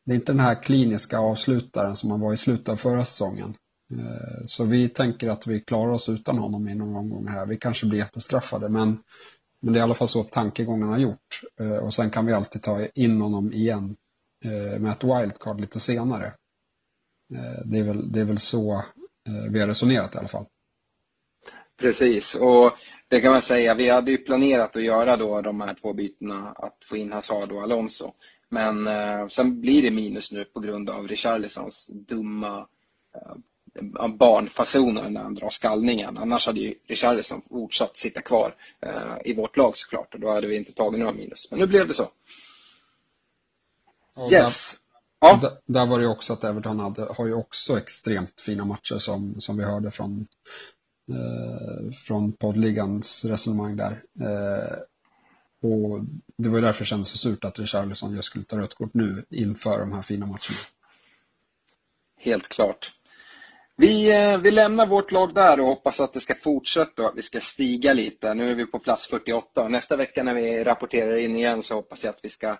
det är inte den här kliniska avslutaren som han var i slutet av förra säsongen. Eh, så vi tänker att vi klarar oss utan honom i någon omgång här. Vi kanske blir jättestraffade men, men det är i alla fall så tankegången har gjort. Och sen kan vi alltid ta in honom igen med ett wildcard lite senare. Det är väl, det är väl så vi har resonerat i alla fall. Precis, och det kan man säga, vi hade ju planerat att göra då de här två bytena, att få in Hazard och Alonso. Men eh, sen blir det minus nu på grund av Richarlisons dumma eh, barnfasoner när han drar skallningen. Annars hade ju Richarlison fortsatt sitta kvar eh, i vårt lag såklart och då hade vi inte tagit några minus. Men nu blev det så. Och yes. Ja. där var det också att Everton hade, har ju också extremt fina matcher som, som vi hörde från eh, från poddligans resonemang där. Eh, och det var ju därför det kändes så surt att Richarlison just skulle ta rött kort nu inför de här fina matcherna. Helt klart. Vi, eh, vi lämnar vårt lag där och hoppas att det ska fortsätta och att vi ska stiga lite. Nu är vi på plats 48 och nästa vecka när vi rapporterar in igen så hoppas jag att vi ska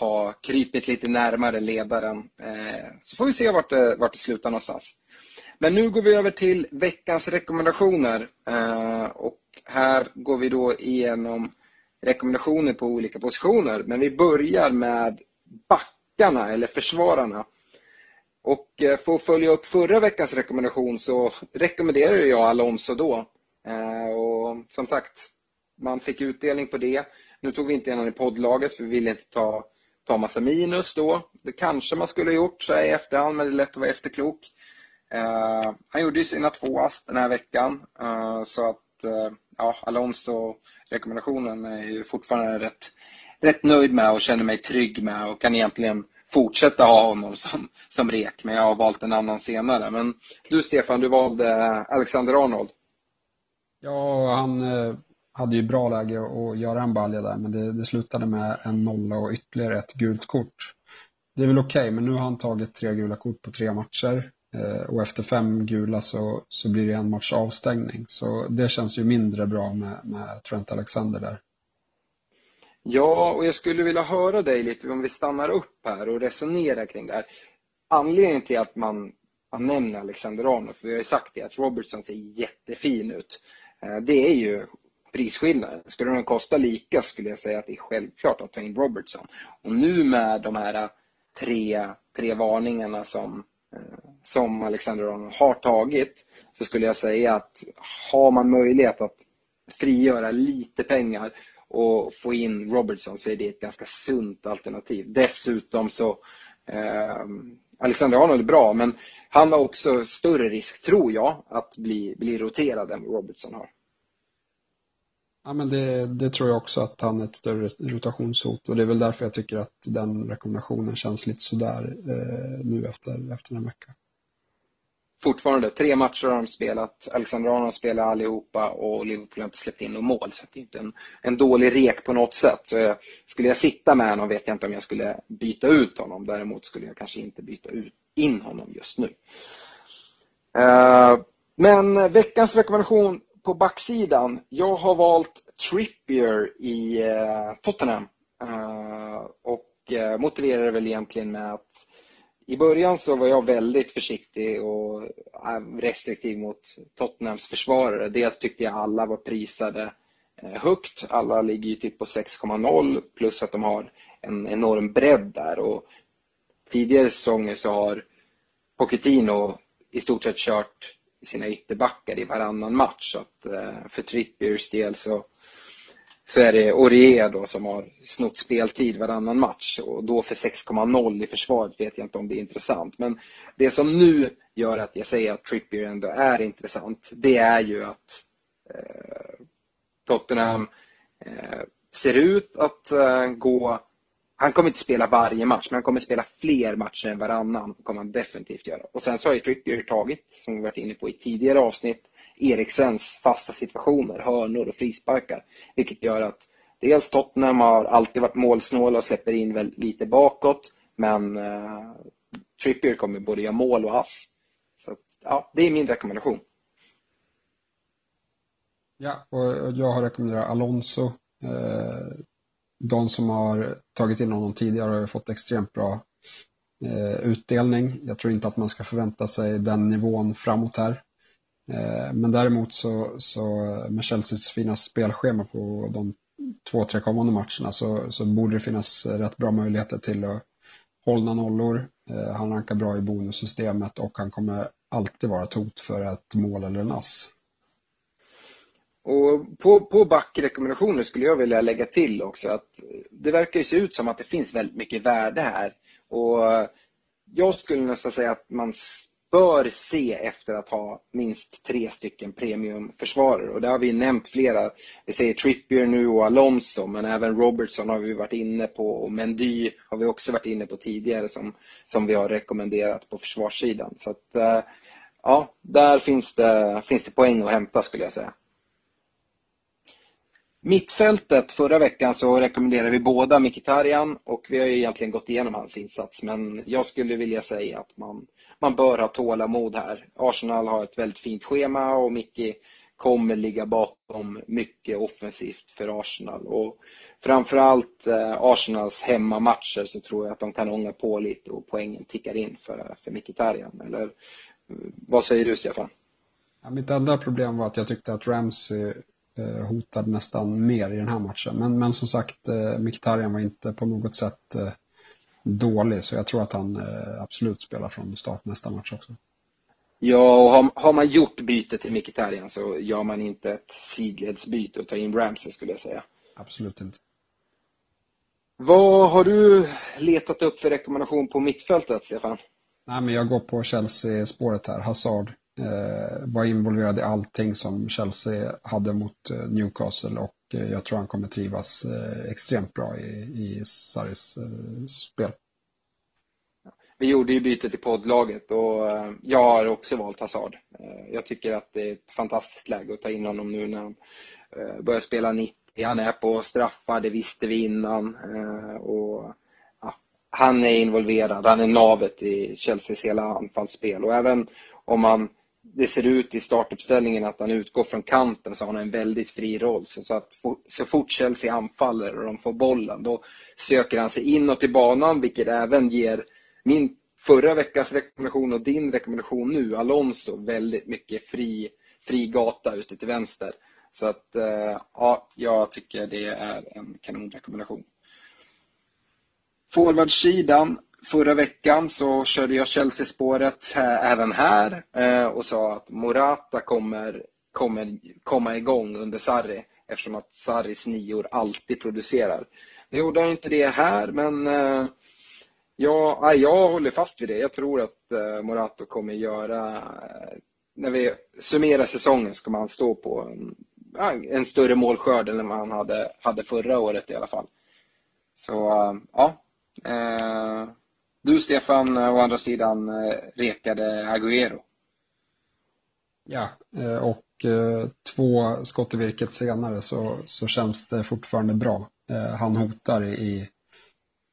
ha krypit lite närmare ledaren. Eh, så får vi se vart det, vart det slutar någonstans. Men nu går vi över till veckans rekommendationer. Eh, och här går vi då igenom rekommendationer på olika positioner. Men vi börjar med backarna eller försvararna. Och eh, för att följa upp förra veckans rekommendation så rekommenderar jag Alonso då. Och som sagt, man fick utdelning på det. Nu tog vi inte igenom i poddlaget för vi ville inte ta, ta massa minus då. Det kanske man skulle ha gjort så här i efterhand men det är lätt att vara efterklok. Uh, han gjorde ju sina två ass den här veckan. Uh, så att, uh, ja, Alonso-rekommendationen är ju fortfarande rätt, rätt nöjd med och känner mig trygg med och kan egentligen fortsätta ha honom som, som rek. Men jag har valt en annan senare. Men du Stefan, du valde Alexander Arnold. Ja, han hade ju bra läge att göra en balja där, men det, det slutade med en nolla och ytterligare ett gult kort. Det är väl okej, okay, men nu har han tagit tre gula kort på tre matcher. Eh, och efter fem gula så, så blir det en match avstängning. Så det känns ju mindre bra med, med Trent Alexander där. Ja, och jag skulle vilja höra dig lite om vi stannar upp här och resonerar kring det här. Anledningen till att man, man nämner Alexander Arnold, för vi har ju sagt det, att Robertson ser jättefin ut. Eh, det är ju prisskillnaden. Skulle den kosta lika skulle jag säga att det är självklart att ta in Robertson. Och nu med de här tre, tre varningarna som eh, som Alexander Arnold har tagit så skulle jag säga att har man möjlighet att frigöra lite pengar och få in Robertson så är det ett ganska sunt alternativ. Dessutom så eh, Alexander Arnold är bra men han har också större risk, tror jag, att bli, bli roterad än vad Robertson har. Ja men det, det tror jag också att han är ett större rotationshot och det är väl därför jag tycker att den rekommendationen känns lite sådär eh, nu efter, efter en vecka fortfarande, tre matcher har de spelat. Alexander Arnold har spelat allihopa och Liverpool har inte släppt in något mål. Så det är inte en, en dålig rek på något sätt. Så jag, skulle jag sitta med honom vet jag inte om jag skulle byta ut honom. Däremot skulle jag kanske inte byta ut, in honom just nu. Eh, men veckans rekommendation på backsidan. Jag har valt Trippier i eh, Tottenham. Eh, och eh, motiverar det väl egentligen med att i början så var jag väldigt försiktig och restriktiv mot Tottenhams försvarare. Dels tyckte jag alla var prisade högt. Alla ligger ju typ på 6,0 plus att de har en enorm bredd där och tidigare säsonger så har Pochettino i stort sett kört sina ytterbackar i varannan match. Så att eh, för Trippiers del så så är det Orie då som har snott speltid varannan match och då för 6,0 i försvaret vet jag inte om det är intressant. Men det som nu gör att jag säger att Trippier ändå är intressant, det är ju att eh, Tottenham eh, ser ut att eh, gå han kommer inte spela varje match, men han kommer spela fler matcher än varannan. kommer han definitivt göra. Och sen så har ju Trippier tagit, som vi varit inne på i tidigare avsnitt, Eriksens fasta situationer, hörnor och frisparkar. Vilket gör att dels Tottenham har alltid varit målsnåla och släpper in väl lite bakåt. Men eh, Trippier kommer både göra mål och ass. Så ja, det är min rekommendation. Ja, och jag har rekommenderat Alonso. Eh, de som har tagit in honom tidigare har fått extremt bra eh, utdelning. Jag tror inte att man ska förvänta sig den nivån framåt här. Eh, men däremot så, så med Chelseas fina spelschema på de två, tre kommande matcherna så, så borde det finnas rätt bra möjligheter till att hålla nollor. Eh, han rankar bra i bonussystemet och han kommer alltid vara ett hot för ett mål eller en ass. Och på, på backrekommendationer skulle jag vilja lägga till också att det verkar ju se ut som att det finns väldigt mycket värde här. Och jag skulle nästan säga att man bör se efter att ha minst tre stycken premiumförsvarare. Och det har vi nämnt flera. Vi säger Trippier nu och Alonso, men även Robertson har vi varit inne på och Mendy har vi också varit inne på tidigare som, som vi har rekommenderat på försvarssidan. Så att, eh, ja, där finns det, finns det poäng att hämta skulle jag säga. Mittfältet, förra veckan så rekommenderade vi båda Mkhitaryan och vi har ju egentligen gått igenom hans insats men jag skulle vilja säga att man, man bör ha tålamod här. Arsenal har ett väldigt fint schema och Micke kommer ligga bakom mycket offensivt för Arsenal och framförallt eh, Arsenals hemmamatcher så tror jag att de kan ånga på lite och poängen tickar in för, för Mkhitaryan eller eh, vad säger du Stefan? Ja, mitt enda problem var att jag tyckte att Ramsey eh, hotade nästan mer i den här matchen. Men, men som sagt, eh, Mkhitaryan var inte på något sätt eh, dålig, så jag tror att han absolut spelar från start nästa match också. Ja, och har, har man gjort byte till Mkhitaryan så gör man inte ett sidledsbyte och tar in Ramsey skulle jag säga. Absolut inte. Vad har du letat upp för rekommendation på mittfältet, Stefan? Nej, men jag går på Chelsea-spåret här. Hazard Eh, var involverad i allting som Chelsea hade mot eh, Newcastle och eh, jag tror han kommer trivas eh, extremt bra i, i Sarris eh, spel. Vi gjorde ju bytet i poddlaget och eh, jag har också valt Hazard. Eh, jag tycker att det är ett fantastiskt läge att ta in honom nu när han eh, börjar spela 90. Han är på straffar, det visste vi innan. Och ja, han är involverad, han är navet i Chelseas hela anfallsspel och även om man det ser ut i startuppställningen att han utgår från kanten så har han en väldigt fri roll. Så, att så fort Chelsea anfaller och de får bollen då söker han sig inåt i banan vilket även ger min förra veckas rekommendation och din rekommendation nu, Alonso, väldigt mycket fri, fri gata ute till vänster. Så att eh, ja, jag tycker det är en kanonrekommendation. Forwardsidan Förra veckan så körde jag Chelsea-spåret även här eh, och sa att Morata kommer, kommer komma igång under Sarri eftersom att Sarris nior alltid producerar. Nu gjorde han inte det här men eh, ja, jag håller fast vid det. Jag tror att eh, Morata kommer göra när vi summerar säsongen så kommer han stå på en, en större målskörd än vad han hade, hade förra året i alla fall. Så ja. Du Stefan, eh, å andra sidan eh, rekade Agüero. Ja, eh, och två skott i virket senare så, så känns det fortfarande bra. Han hotar i,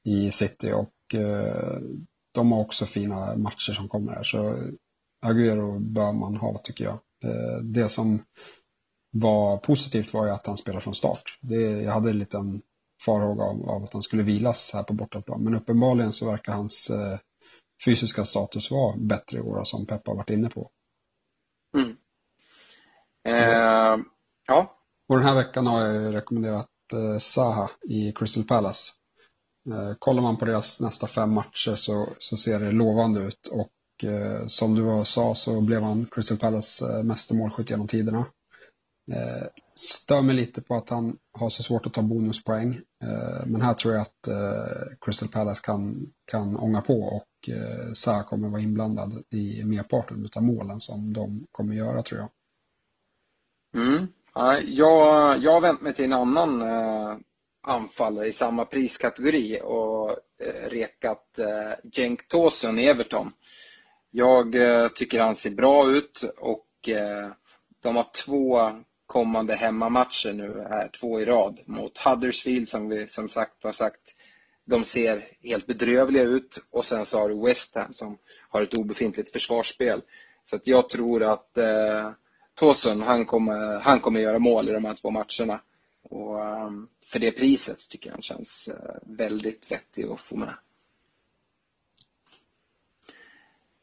i City och de har också fina matcher som kommer här så Agüero bör man ha tycker jag. Det som var positivt var ju att han spelar från start. Det, jag hade en liten farhåga av, av att han skulle vilas här på bortaplan. Men uppenbarligen så verkar hans eh, fysiska status vara bättre i år som Peppa har varit inne på. Mm. Eh, ja. Och den här veckan har jag rekommenderat eh, Saha i Crystal Palace. Eh, kollar man på deras nästa fem matcher så, så ser det lovande ut och eh, som du sa så blev han Crystal Palace eh, mesta målskytt genom tiderna. Eh, stör mig lite på att han har så svårt att ta bonuspoäng. Eh, men här tror jag att eh, Crystal Palace kan, kan ånga på och eh, Sa kommer vara inblandad i merparten av målen som de kommer göra tror jag. Mm. Jag, jag har vänt mig till en annan eh, anfallare i samma priskategori och eh, rekat eh, Cenk Tosun i Everton. Jag eh, tycker han ser bra ut och eh, de har två kommande hemmamatcher nu här, två i rad mot Huddersfield som vi som sagt har sagt de ser helt bedrövliga ut och sen så har du West Ham som har ett obefintligt försvarsspel. Så att jag tror att eh, Tosun, han kommer, han kommer göra mål i de här två matcherna. Och um, för det priset tycker jag han känns uh, väldigt vettig att få med. Eh,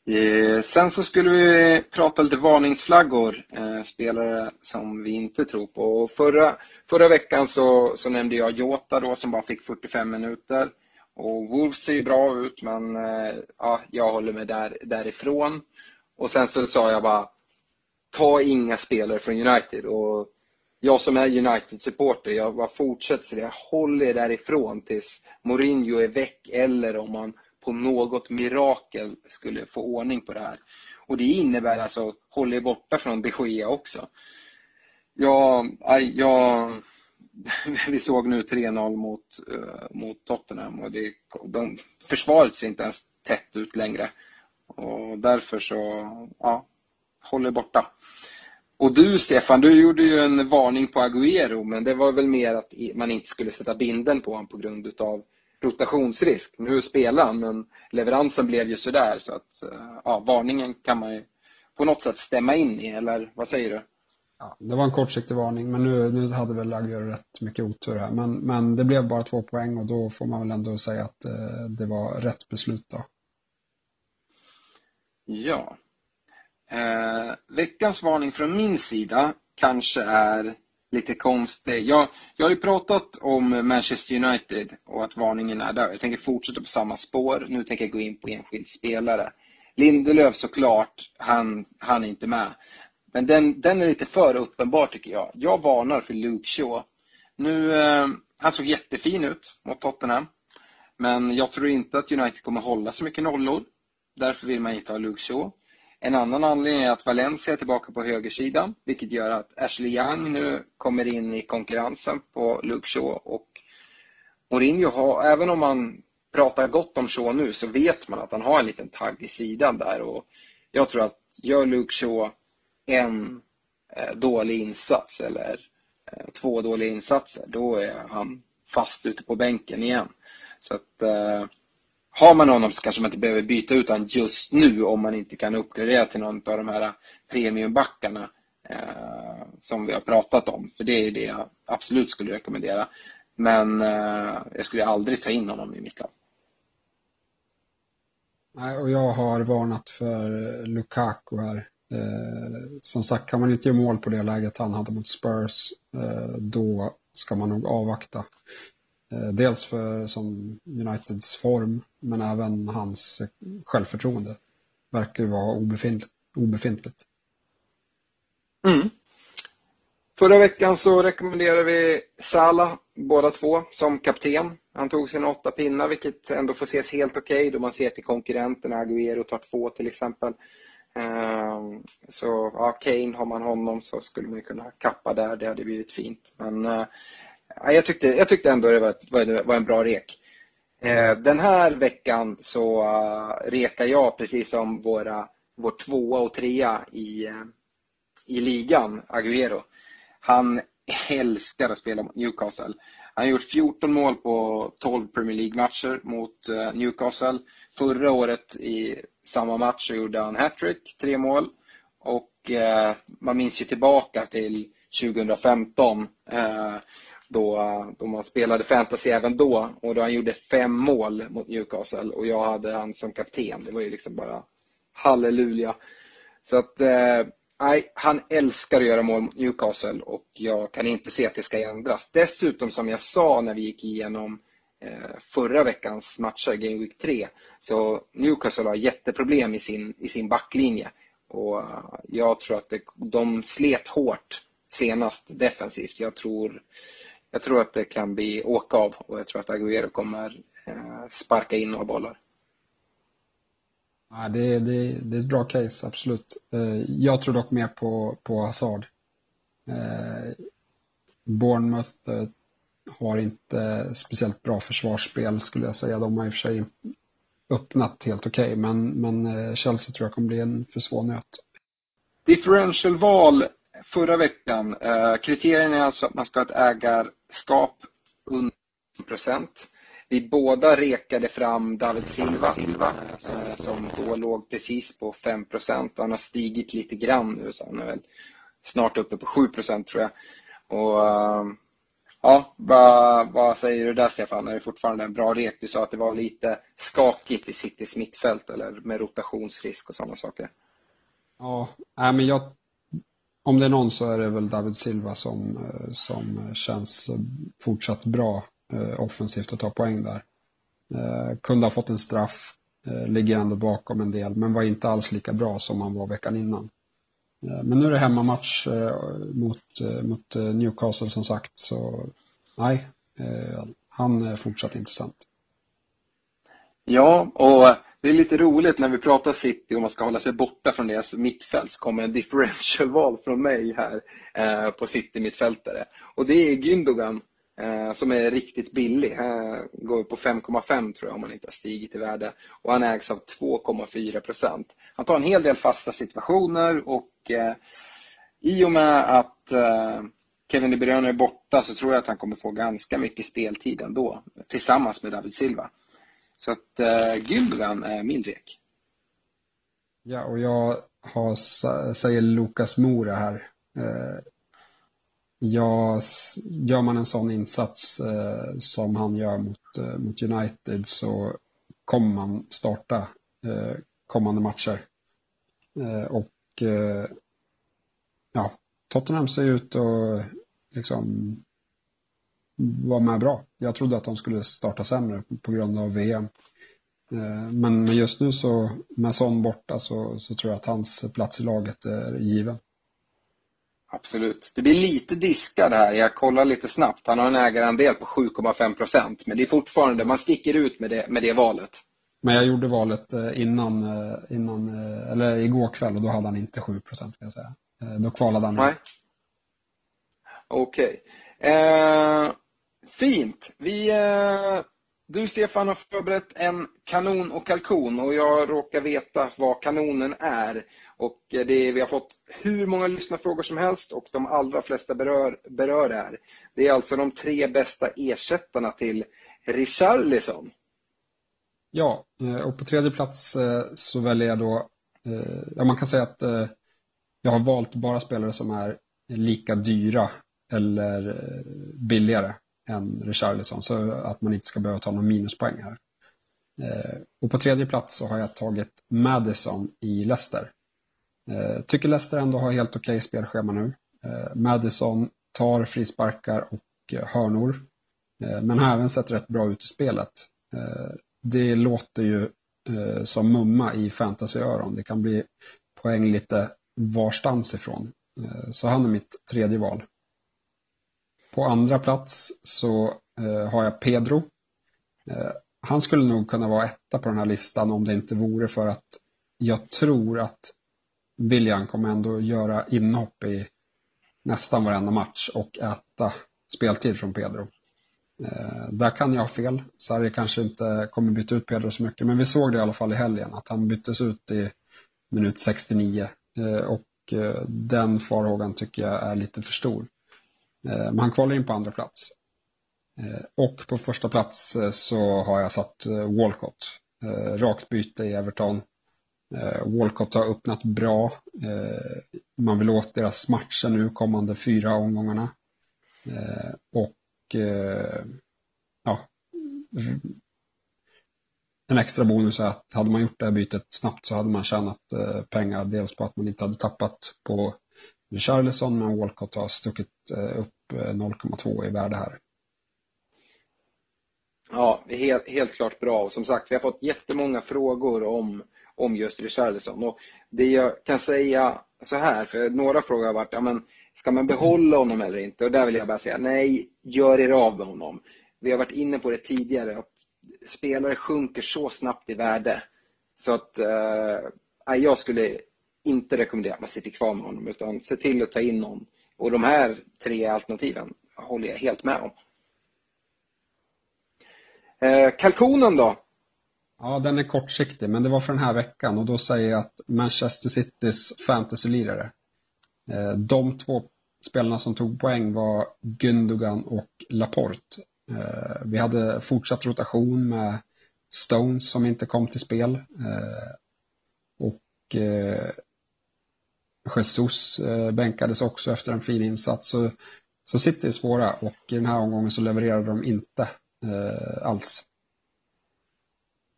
Eh, sen så skulle vi prata lite varningsflaggor, eh, spelare som vi inte tror på. Och förra, förra veckan så, så nämnde jag Jota då som bara fick 45 minuter. Och Wolves ser ju bra ut men eh, ja, jag håller mig där, därifrån. Och sen så sa jag bara, ta inga spelare från United. Och jag som är United-supporter, jag bara fortsätter det. Håll er därifrån tills Mourinho är väck eller om man på något mirakel skulle få ordning på det här. Och det innebär alltså, håll er borta från de Gea också. Ja, jag, vi såg nu 3-0 mot, eh, mot Tottenham och det, de, försvaret ser inte ens tätt ut längre. Och därför så, ja, håll er borta. Och du Stefan, du gjorde ju en varning på Agüero men det var väl mer att man inte skulle sätta binden på honom på grund utav rotationsrisk. Nu spelar han men leveransen blev ju sådär så att, eh, ja, varningen kan man ju på något sätt stämma in i, eller vad säger du? Ja, det var en kortsiktig varning, men nu, nu hade väl Agüero rätt mycket otur här. Men, men det blev bara två poäng och då får man väl ändå säga att eh, det var rätt beslut då. Ja. Eh, veckans varning från min sida kanske är lite konstig. Jag, jag har ju pratat om Manchester United och att varningen är där. Jag tänker fortsätta på samma spår. Nu tänker jag gå in på enskild spelare. Lindelöf såklart, han, han är inte med. Men den, den är lite för uppenbar tycker jag. Jag varnar för Luke Shaw. Nu, eh, han såg jättefin ut mot Tottenham. Men jag tror inte att United kommer hålla så mycket nollor. Därför vill man inte ha Luke Shaw. En annan anledning är att Valencia är tillbaka på högersidan, vilket gör att Ashley Young nu kommer in i konkurrensen på Luke Shaw och Mourinho har, även om man pratar gott om Shaw nu, så vet man att han har en liten tagg i sidan där och jag tror att gör Luke Shaw en eh, dålig insats eller eh, två dåliga insatser, då är han fast ute på bänken igen. Så att eh, har man honom så kanske man inte behöver byta ut honom just nu om man inte kan uppgradera till någon av de här premiumbackarna eh, som vi har pratat om. För det är det jag absolut skulle rekommendera. Men eh, jag skulle aldrig ta in honom i mitt lag. Nej, och jag har varnat för Lukaku här. Eh, som sagt, kan man inte göra mål på det läget han hade mot Spurs, eh, då ska man nog avvakta. Eh, dels för som Uniteds form, men även hans självförtroende verkar ju vara obefintligt. obefintligt. Mm. Förra veckan så rekommenderade vi Salah, båda två, som kapten. Han tog sina åtta pinnar, vilket ändå får ses helt okej okay, då man ser till konkurrenterna. Agüero tar två till exempel. Ehm, så, ja, Kane, har man honom så skulle man kunna kappa där. Det hade blivit fint. Men eh, ja, jag, tyckte, jag tyckte ändå det var, var en bra rek. Eh, den här veckan så uh, rekar jag precis som våra, vår tvåa och trea i, uh, i ligan, Agüero. Han älskar att spela mot Newcastle. Han har gjort 14 mål på 12 Premier League-matcher mot uh, Newcastle. Förra året i samma match så gjorde han hattrick, tre mål. Och man minns ju tillbaka till 2015 då, eh, då man spelade fantasy även då och då han gjorde fem mål mot Newcastle och jag hade han som kapten. Det var ju liksom bara halleluja. Så att, eh, nej, han älskar att göra mål mot Newcastle och jag kan inte se att det ska ändras. Dessutom som jag sa när vi gick igenom eh, förra veckans matcher, Game Week 3, så Newcastle har jätteproblem i sin, i sin backlinje. Och eh, jag tror att det, de slet hårt senast defensivt. Jag tror jag tror att det kan bli åka av och jag tror att Agüero kommer eh, sparka in några bollar. Ja, det, det, det är ett bra case, absolut. Eh, jag tror dock mer på, på Hazard. Eh, Bournemouth har inte speciellt bra försvarsspel skulle jag säga. De har i och för sig öppnat helt okej, okay, men, men Chelsea tror jag kommer bli en för svår nöt. Differential val förra veckan. Kriterierna är alltså att man ska ha ett ägarskap under procent. Vi båda rekade fram David Silva, Silva eh, som då låg precis på 5 procent. Han har stigit lite grann nu så han är väl snart uppe på 7 procent tror jag. Och eh, Ja, vad, vad säger du där Stefan? Är det fortfarande en bra rek? Du sa att det var lite skakigt i Citys mittfält eller med rotationsrisk och sådana saker. Ja, men jag, om det är någon så är det väl David Silva som, eh, som känns fortsatt bra eh, offensivt att ta poäng där. Eh, kunde ha fått en straff, ligger ändå bakom en del, men var inte alls lika bra som han var veckan innan. Men nu är det hemmamatch mot, mot Newcastle som sagt, så nej, han är fortsatt intressant. Ja, och det är lite roligt när vi pratar City och man ska hålla sig borta från deras mittfält så kommer en differentialval från mig här eh, på City-mittfältare. Och det är Gündogan eh, som är riktigt billig. Eh, går på 5,5 tror jag om han inte har stigit i värde. Och han ägs av 2,4 procent. Han tar en hel del fasta situationer och eh, i och med att eh, Kevin De Bruyne är borta så tror jag att han kommer få ganska mycket speltid ändå. Tillsammans med David Silva. Så att eh, Gündogan är min rek. Ja, och jag har, säger Lukas Mora här. Eh, ja, gör man en sån insats eh, som han gör mot, eh, mot United så kommer man starta eh, kommande matcher. Eh, och eh, ja, Tottenham ser ut att liksom var med bra. Jag trodde att de skulle starta sämre på grund av VM. Eh, men just nu så, med Son borta så, så tror jag att hans plats i laget är given. Absolut. Det blir lite diskad här. Jag kollar lite snabbt. Han har en ägarandel på 7,5 procent. Men det är fortfarande, man sticker ut med det, med det valet. Men jag gjorde valet eh, innan, eh, innan, eller igår kväll och då hade han inte 7 procent kan jag säga. Då kvalade han. Nej. Okej. Okay. Eh, Fint. Vi, eh, du Stefan har förberett en kanon och kalkon och jag råkar veta vad kanonen är. Och eh, det, vi har fått hur många lyssnarfrågor som helst och de allra flesta berör, berör det här. Det är alltså de tre bästa ersättarna till Richarlison. Ja, eh, och på tredje plats så väljer jag då, ja man kan säga att jag har valt bara spelare som är lika dyra eller billigare än Richarlison så att man inte ska behöva ta någon minuspoäng här. Eh, och på tredje plats så har jag tagit Madison i Leicester. Eh, tycker Leicester ändå har helt okej okay spelschema nu. Eh, Madison tar frisparkar och hörnor. Men har även sett rätt bra ut i spelet. Det låter ju som mumma i fantasyöron. Det kan bli poäng lite varstans ifrån. Så han är mitt tredje val. På andra plats så eh, har jag Pedro. Eh, han skulle nog kunna vara etta på den här listan om det inte vore för att jag tror att William kommer ändå göra inhopp i nästan varenda match och äta speltid från Pedro. Eh, där kan jag ha fel. Sarri kanske inte kommer byta ut Pedro så mycket, men vi såg det i alla fall i helgen att han byttes ut i minut 69 eh, och eh, den farhågan tycker jag är lite för stor. Eh, men han kvalar in på andra plats. Eh, och på första plats eh, så har jag satt Walcott. Rakt byte i Everton. Walcott har öppnat bra. Man vill åt deras matcher nu kommande fyra omgångarna. Och ja, en extra bonus är att hade man gjort det här bytet snabbt så hade man tjänat pengar. Dels på att man inte hade tappat på Charlison men Walcott har stuckit upp 0,2 eh, i värde här. Ja, helt, helt klart bra. Och som sagt, vi har fått jättemånga frågor om, om just Richarlison. Och det jag kan säga så här, för några frågor har varit, ja men ska man behålla honom eller inte? Och där vill jag bara säga, nej, gör er av med honom. Vi har varit inne på det tidigare, att spelare sjunker så snabbt i värde. Så att, eh, jag skulle inte rekommendera att man sitter kvar med honom, utan se till att ta in någon och de här tre alternativen håller jag helt med om. Eh, kalkonen då? Ja, den är kortsiktig, men det var för den här veckan och då säger jag att Manchester Citys fantasy-lirare. Eh, de två spelarna som tog poäng var Gündogan och Laporte. Eh, vi hade fortsatt rotation med Stones som inte kom till spel. Och Jesus eh, bänkades också efter en fin insats. Så så City är svåra och i den här omgången så levererade de inte eh, alls.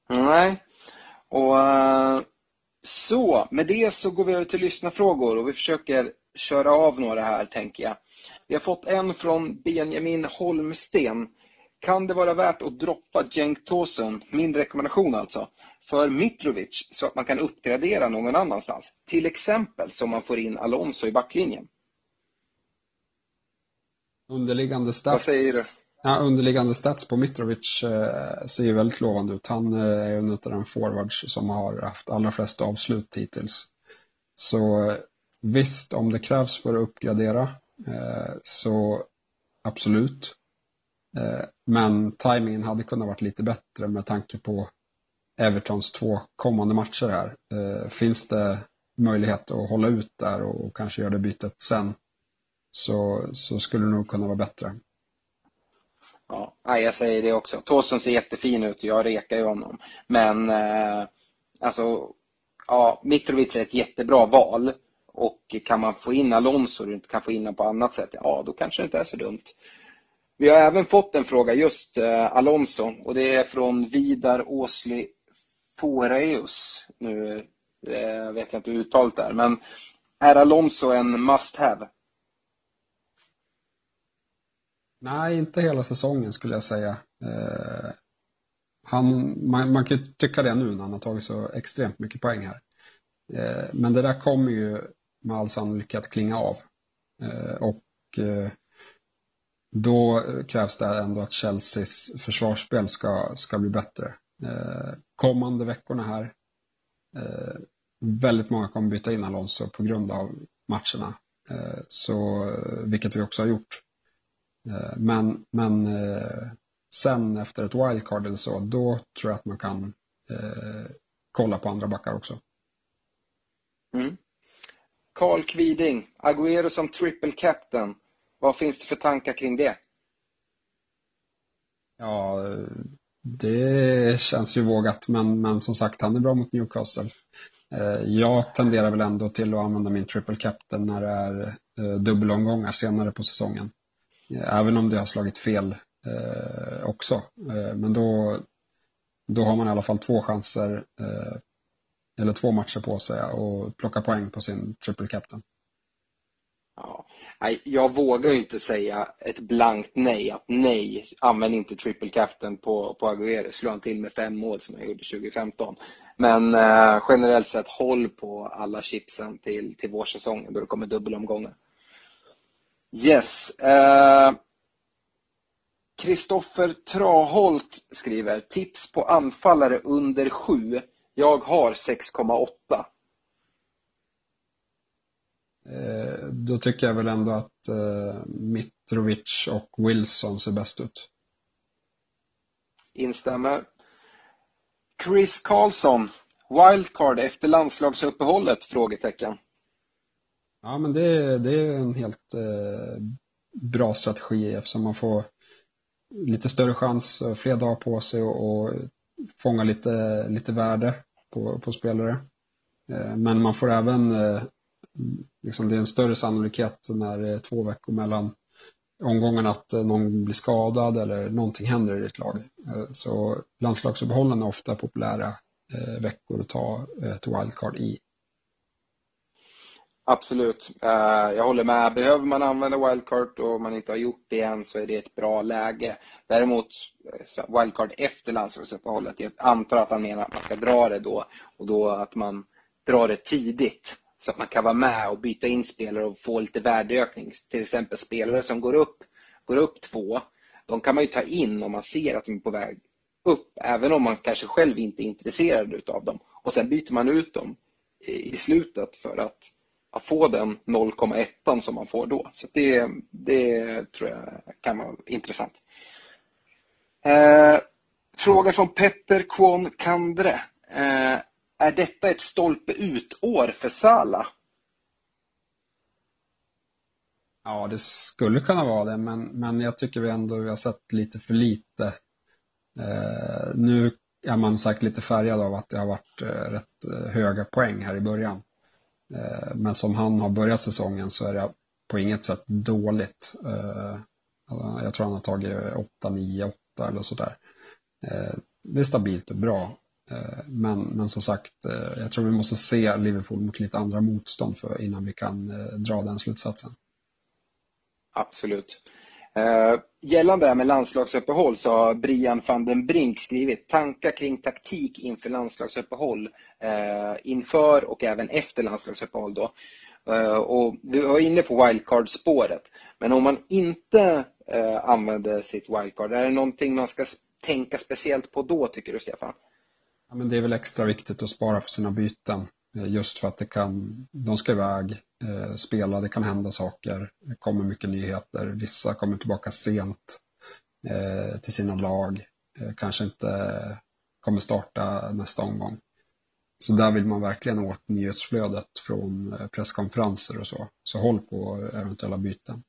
Nej. Och eh, så, med det så går vi över till lyssnarfrågor och vi försöker köra av några här, tänker jag. Vi har fått en från Benjamin Holmsten. Kan det vara värt att droppa Cenk Tosun, min rekommendation alltså, för Mitrovic så att man kan uppgradera någon annanstans? Till exempel så man får in Alonso i backlinjen. Underliggande stats. Vad säger du? Ja, underliggande stats på Mitrovic eh, ser ju väldigt lovande ut. Han eh, är en av de forwards som har haft allra flest avslut hittills. Så visst, om det krävs för att uppgradera eh, så absolut. Eh, men timingen hade kunnat varit lite bättre med tanke på Evertons två kommande matcher här. Eh, finns det möjlighet att hålla ut där och, kanske göra det bytet sen så, så skulle det nog kunna vara bättre. Ja, jag säger det också. Tåsen ser jättefin ut och jag rekar ju honom. Men eh, alltså, ja, Mitrovic är ett jättebra val. Och kan man få in Alonso och inte kan få in honom på annat sätt, ja då kanske det inte är så dumt. Vi har även fått en fråga just eh, Alonso och det är från Vidar Åsli Foreus. Nu eh, vet jag inte hur uttalet är, men är Alonso en must have? Nej, inte hela säsongen skulle jag säga. Eh, han, man, man kan ju tycka det nu när han har tagit så extremt mycket poäng här. Eh, men det där kommer ju med all sannolikhet klinga av. Eh, och eh, då eh, krävs det ändå att Chelseas försvarsspel ska, ska bli bättre. Eh, kommande veckorna här, eh, väldigt många kommer byta in Alonso på grund av matcherna. Eh, så, eh, vilket vi också har gjort. Eh, men, men eh, sen efter ett wildcard eller så, då tror jag att man kan eh, kolla på andra backar också. Mm. Carl Kviding, Agüero som triple captain. Vad finns det för tankar kring det? Ja, det känns ju vågat, men, men som sagt, han är bra mot Newcastle. Eh, jag tenderar väl ändå till att använda min triple captain när det är eh, dubbelomgångar senare på säsongen. Eh, även om det har slagit fel också. Men då, då har man i alla fall två chanser, eller två matcher på sig och plocka poäng på sin triple captain. Ja. Nej, jag vågar ju inte säga ett blankt nej, att nej, använd inte triple captain på, på Aguero. Slå han till med fem mål som jag gjorde 2015. Men eh, generellt sett, håll på alla chipsen till, till vårsäsongen då det kommer dubbelomgångar. Yes. Kristoffer eh, Traholt skriver, tips på anfallare under 7. Jag har 6,8. Eh, då tycker jag väl ändå att eh, Mitrovic och Wilson ser bäst ut. Instämmer. Chris Karlsson, wildcard efter landslagsuppehållet? Frågetecken. Ja, men det, det är en helt eh, bra strategi eftersom man får lite större chans, fler dagar på sig och, och fånga lite, lite värde på, på spelare. Eh, men man får även, eh, liksom det är en större sannolikhet när det är två veckor mellan omgångarna att eh, någon blir skadad eller någonting händer i ditt lag. Eh, så landslagsuppehållen är ofta populära eh, veckor att ta ett wildcard i. Absolut. Jag håller med. Behöver man använda wildcard och man inte har gjort det än så är det ett bra läge. Däremot wildcard efter landslagsuppehållet. Jag antar att han menar att man ska dra det då och då att man drar det tidigt. Så att man kan vara med och byta in spelare och få lite värdeökning. Till exempel spelare som går upp, går upp två. De kan man ju ta in om man ser att de är på väg upp. Även om man kanske själv inte är intresserad utav dem. Och sen byter man ut dem i slutet för att att få den 0,1 som man får då. Så det, det tror jag kan vara intressant. Eh, fråga från Petter Kwon Kandre. Eh, är detta ett stolpe ut-år för Sala? Ja, det skulle kunna vara det, men, men jag tycker vi ändå vi har sett lite för lite. Eh, nu är man säkert lite färgad av att det har varit eh, rätt eh, höga poäng här i början. Eh, men som han har börjat säsongen så är det på inget sätt dåligt. Eh, alltså, jag tror han har tagit 8, 9, 8 eller sådär. Eh, det är stabilt och bra. Eh, men, men som sagt, eh, jag tror vi måste se Liverpool mot lite andra motstånd för innan vi kan eh, dra den slutsatsen. Absolut. Gällande det här med landslagsuppehåll så har Brian van den Brink skrivit tankar kring taktik inför landslagsuppehåll inför och även efter landslagsuppehåll då. Och du var inne på wildcard-spåret. Men om man inte använder sitt wildcard, är det någonting man ska tänka speciellt på då tycker du Stefan? Ja, men det är väl extra viktigt att spara på sina byten. Eh, just för att det kan, de ska iväg, eh, spela, det kan hända saker, det kommer mycket nyheter, vissa kommer tillbaka sent eh, till sina lag, kanske inte kommer starta nästa omgång. Så där vill man verkligen åt nyhetsflödet från presskonferenser och så. Så håll på eventuella byten.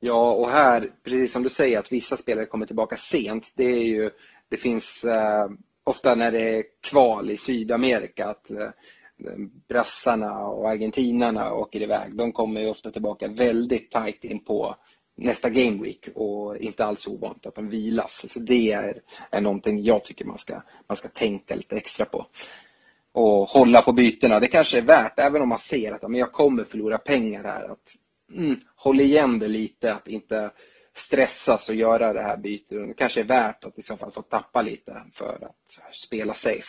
Ja, och här, precis som du säger, att vissa spelare kommer tillbaka sent. Det är ju, det finns eh, ofta när det är kval i Sydamerika att eh, brassarna och argentinarna åker iväg. De kommer ju ofta tillbaka väldigt tajt in på nästa game week och inte alls ovanligt att de vilas. Så det är, är någonting jag tycker man ska, man ska tänka lite extra på. Och hålla på bytena. Det kanske är värt, även om man ser att men jag kommer förlora pengar här, att mm, håll igen det lite, att inte stressas och göra det här bytet. Det kanske är värt att i så fall få tappa lite för att spela safe.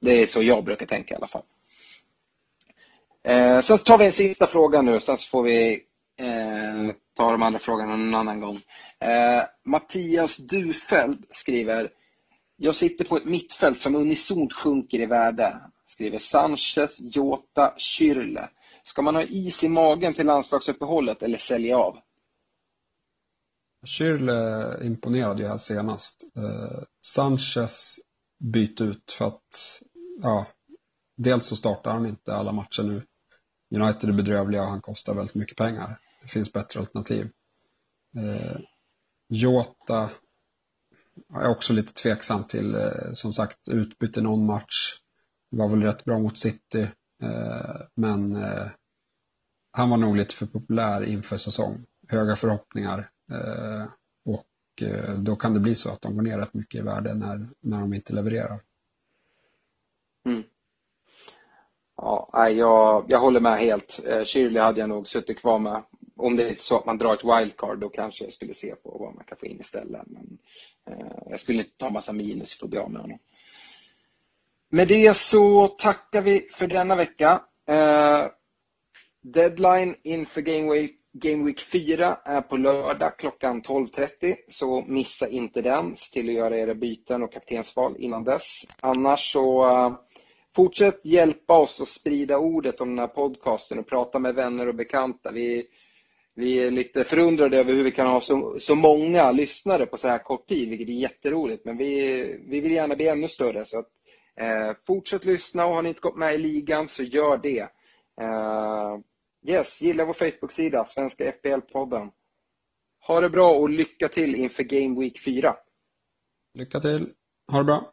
Det är så jag brukar tänka i alla fall. Eh, sen tar vi en sista fråga nu, sen så får vi eh, ta de andra frågorna en annan gång. Eh, Mattias Dufeld skriver Jag sitter på ett mittfält som unisont sjunker i värde. Skriver Sanchez, Jota, Kyrle. Ska man ha is i magen till landslagsuppehållet eller sälja av? Schürrle eh, imponerade ju här senast. Eh, Sanchez bytte ut för att, ja, dels så startar han inte alla matcher nu. United är bedrövliga och han kostar väldigt mycket pengar. Det finns bättre alternativ. Eh, Jota är också lite tveksam till, eh, som sagt, utbytte någon match. Var väl rätt bra mot City. Eh, men eh, han var nog lite för populär inför säsong. Höga förhoppningar. Eh, och eh, då kan det bli så att de går ner rätt mycket i värde när, när de inte levererar. Mm. Ja, jag, jag håller med helt. Eh, Shirley hade jag nog suttit kvar med. Om det är så att man drar ett wildcard då kanske jag skulle se på vad man kan få in istället. Men eh, jag skulle inte ta massa minus för att bli av med honom. Med det så tackar vi för denna vecka. Eh, deadline inför Game Week Game Week 4 är på lördag klockan 12.30 så missa inte den. Se till att göra era byten och kaptensval innan dess. Annars så eh, fortsätt hjälpa oss att sprida ordet om den här podcasten och prata med vänner och bekanta. Vi, vi är lite förundrade över hur vi kan ha så, så många lyssnare på så här kort tid, vilket är jätteroligt. Men vi, vi vill gärna bli ännu större. Så att, eh, fortsätt lyssna och har ni inte gått med i ligan så gör det. Eh, Yes, gilla vår Facebook-sida, Svenska FPL-podden. Ha det bra och lycka till inför Game Week 4. Lycka till. Ha det bra.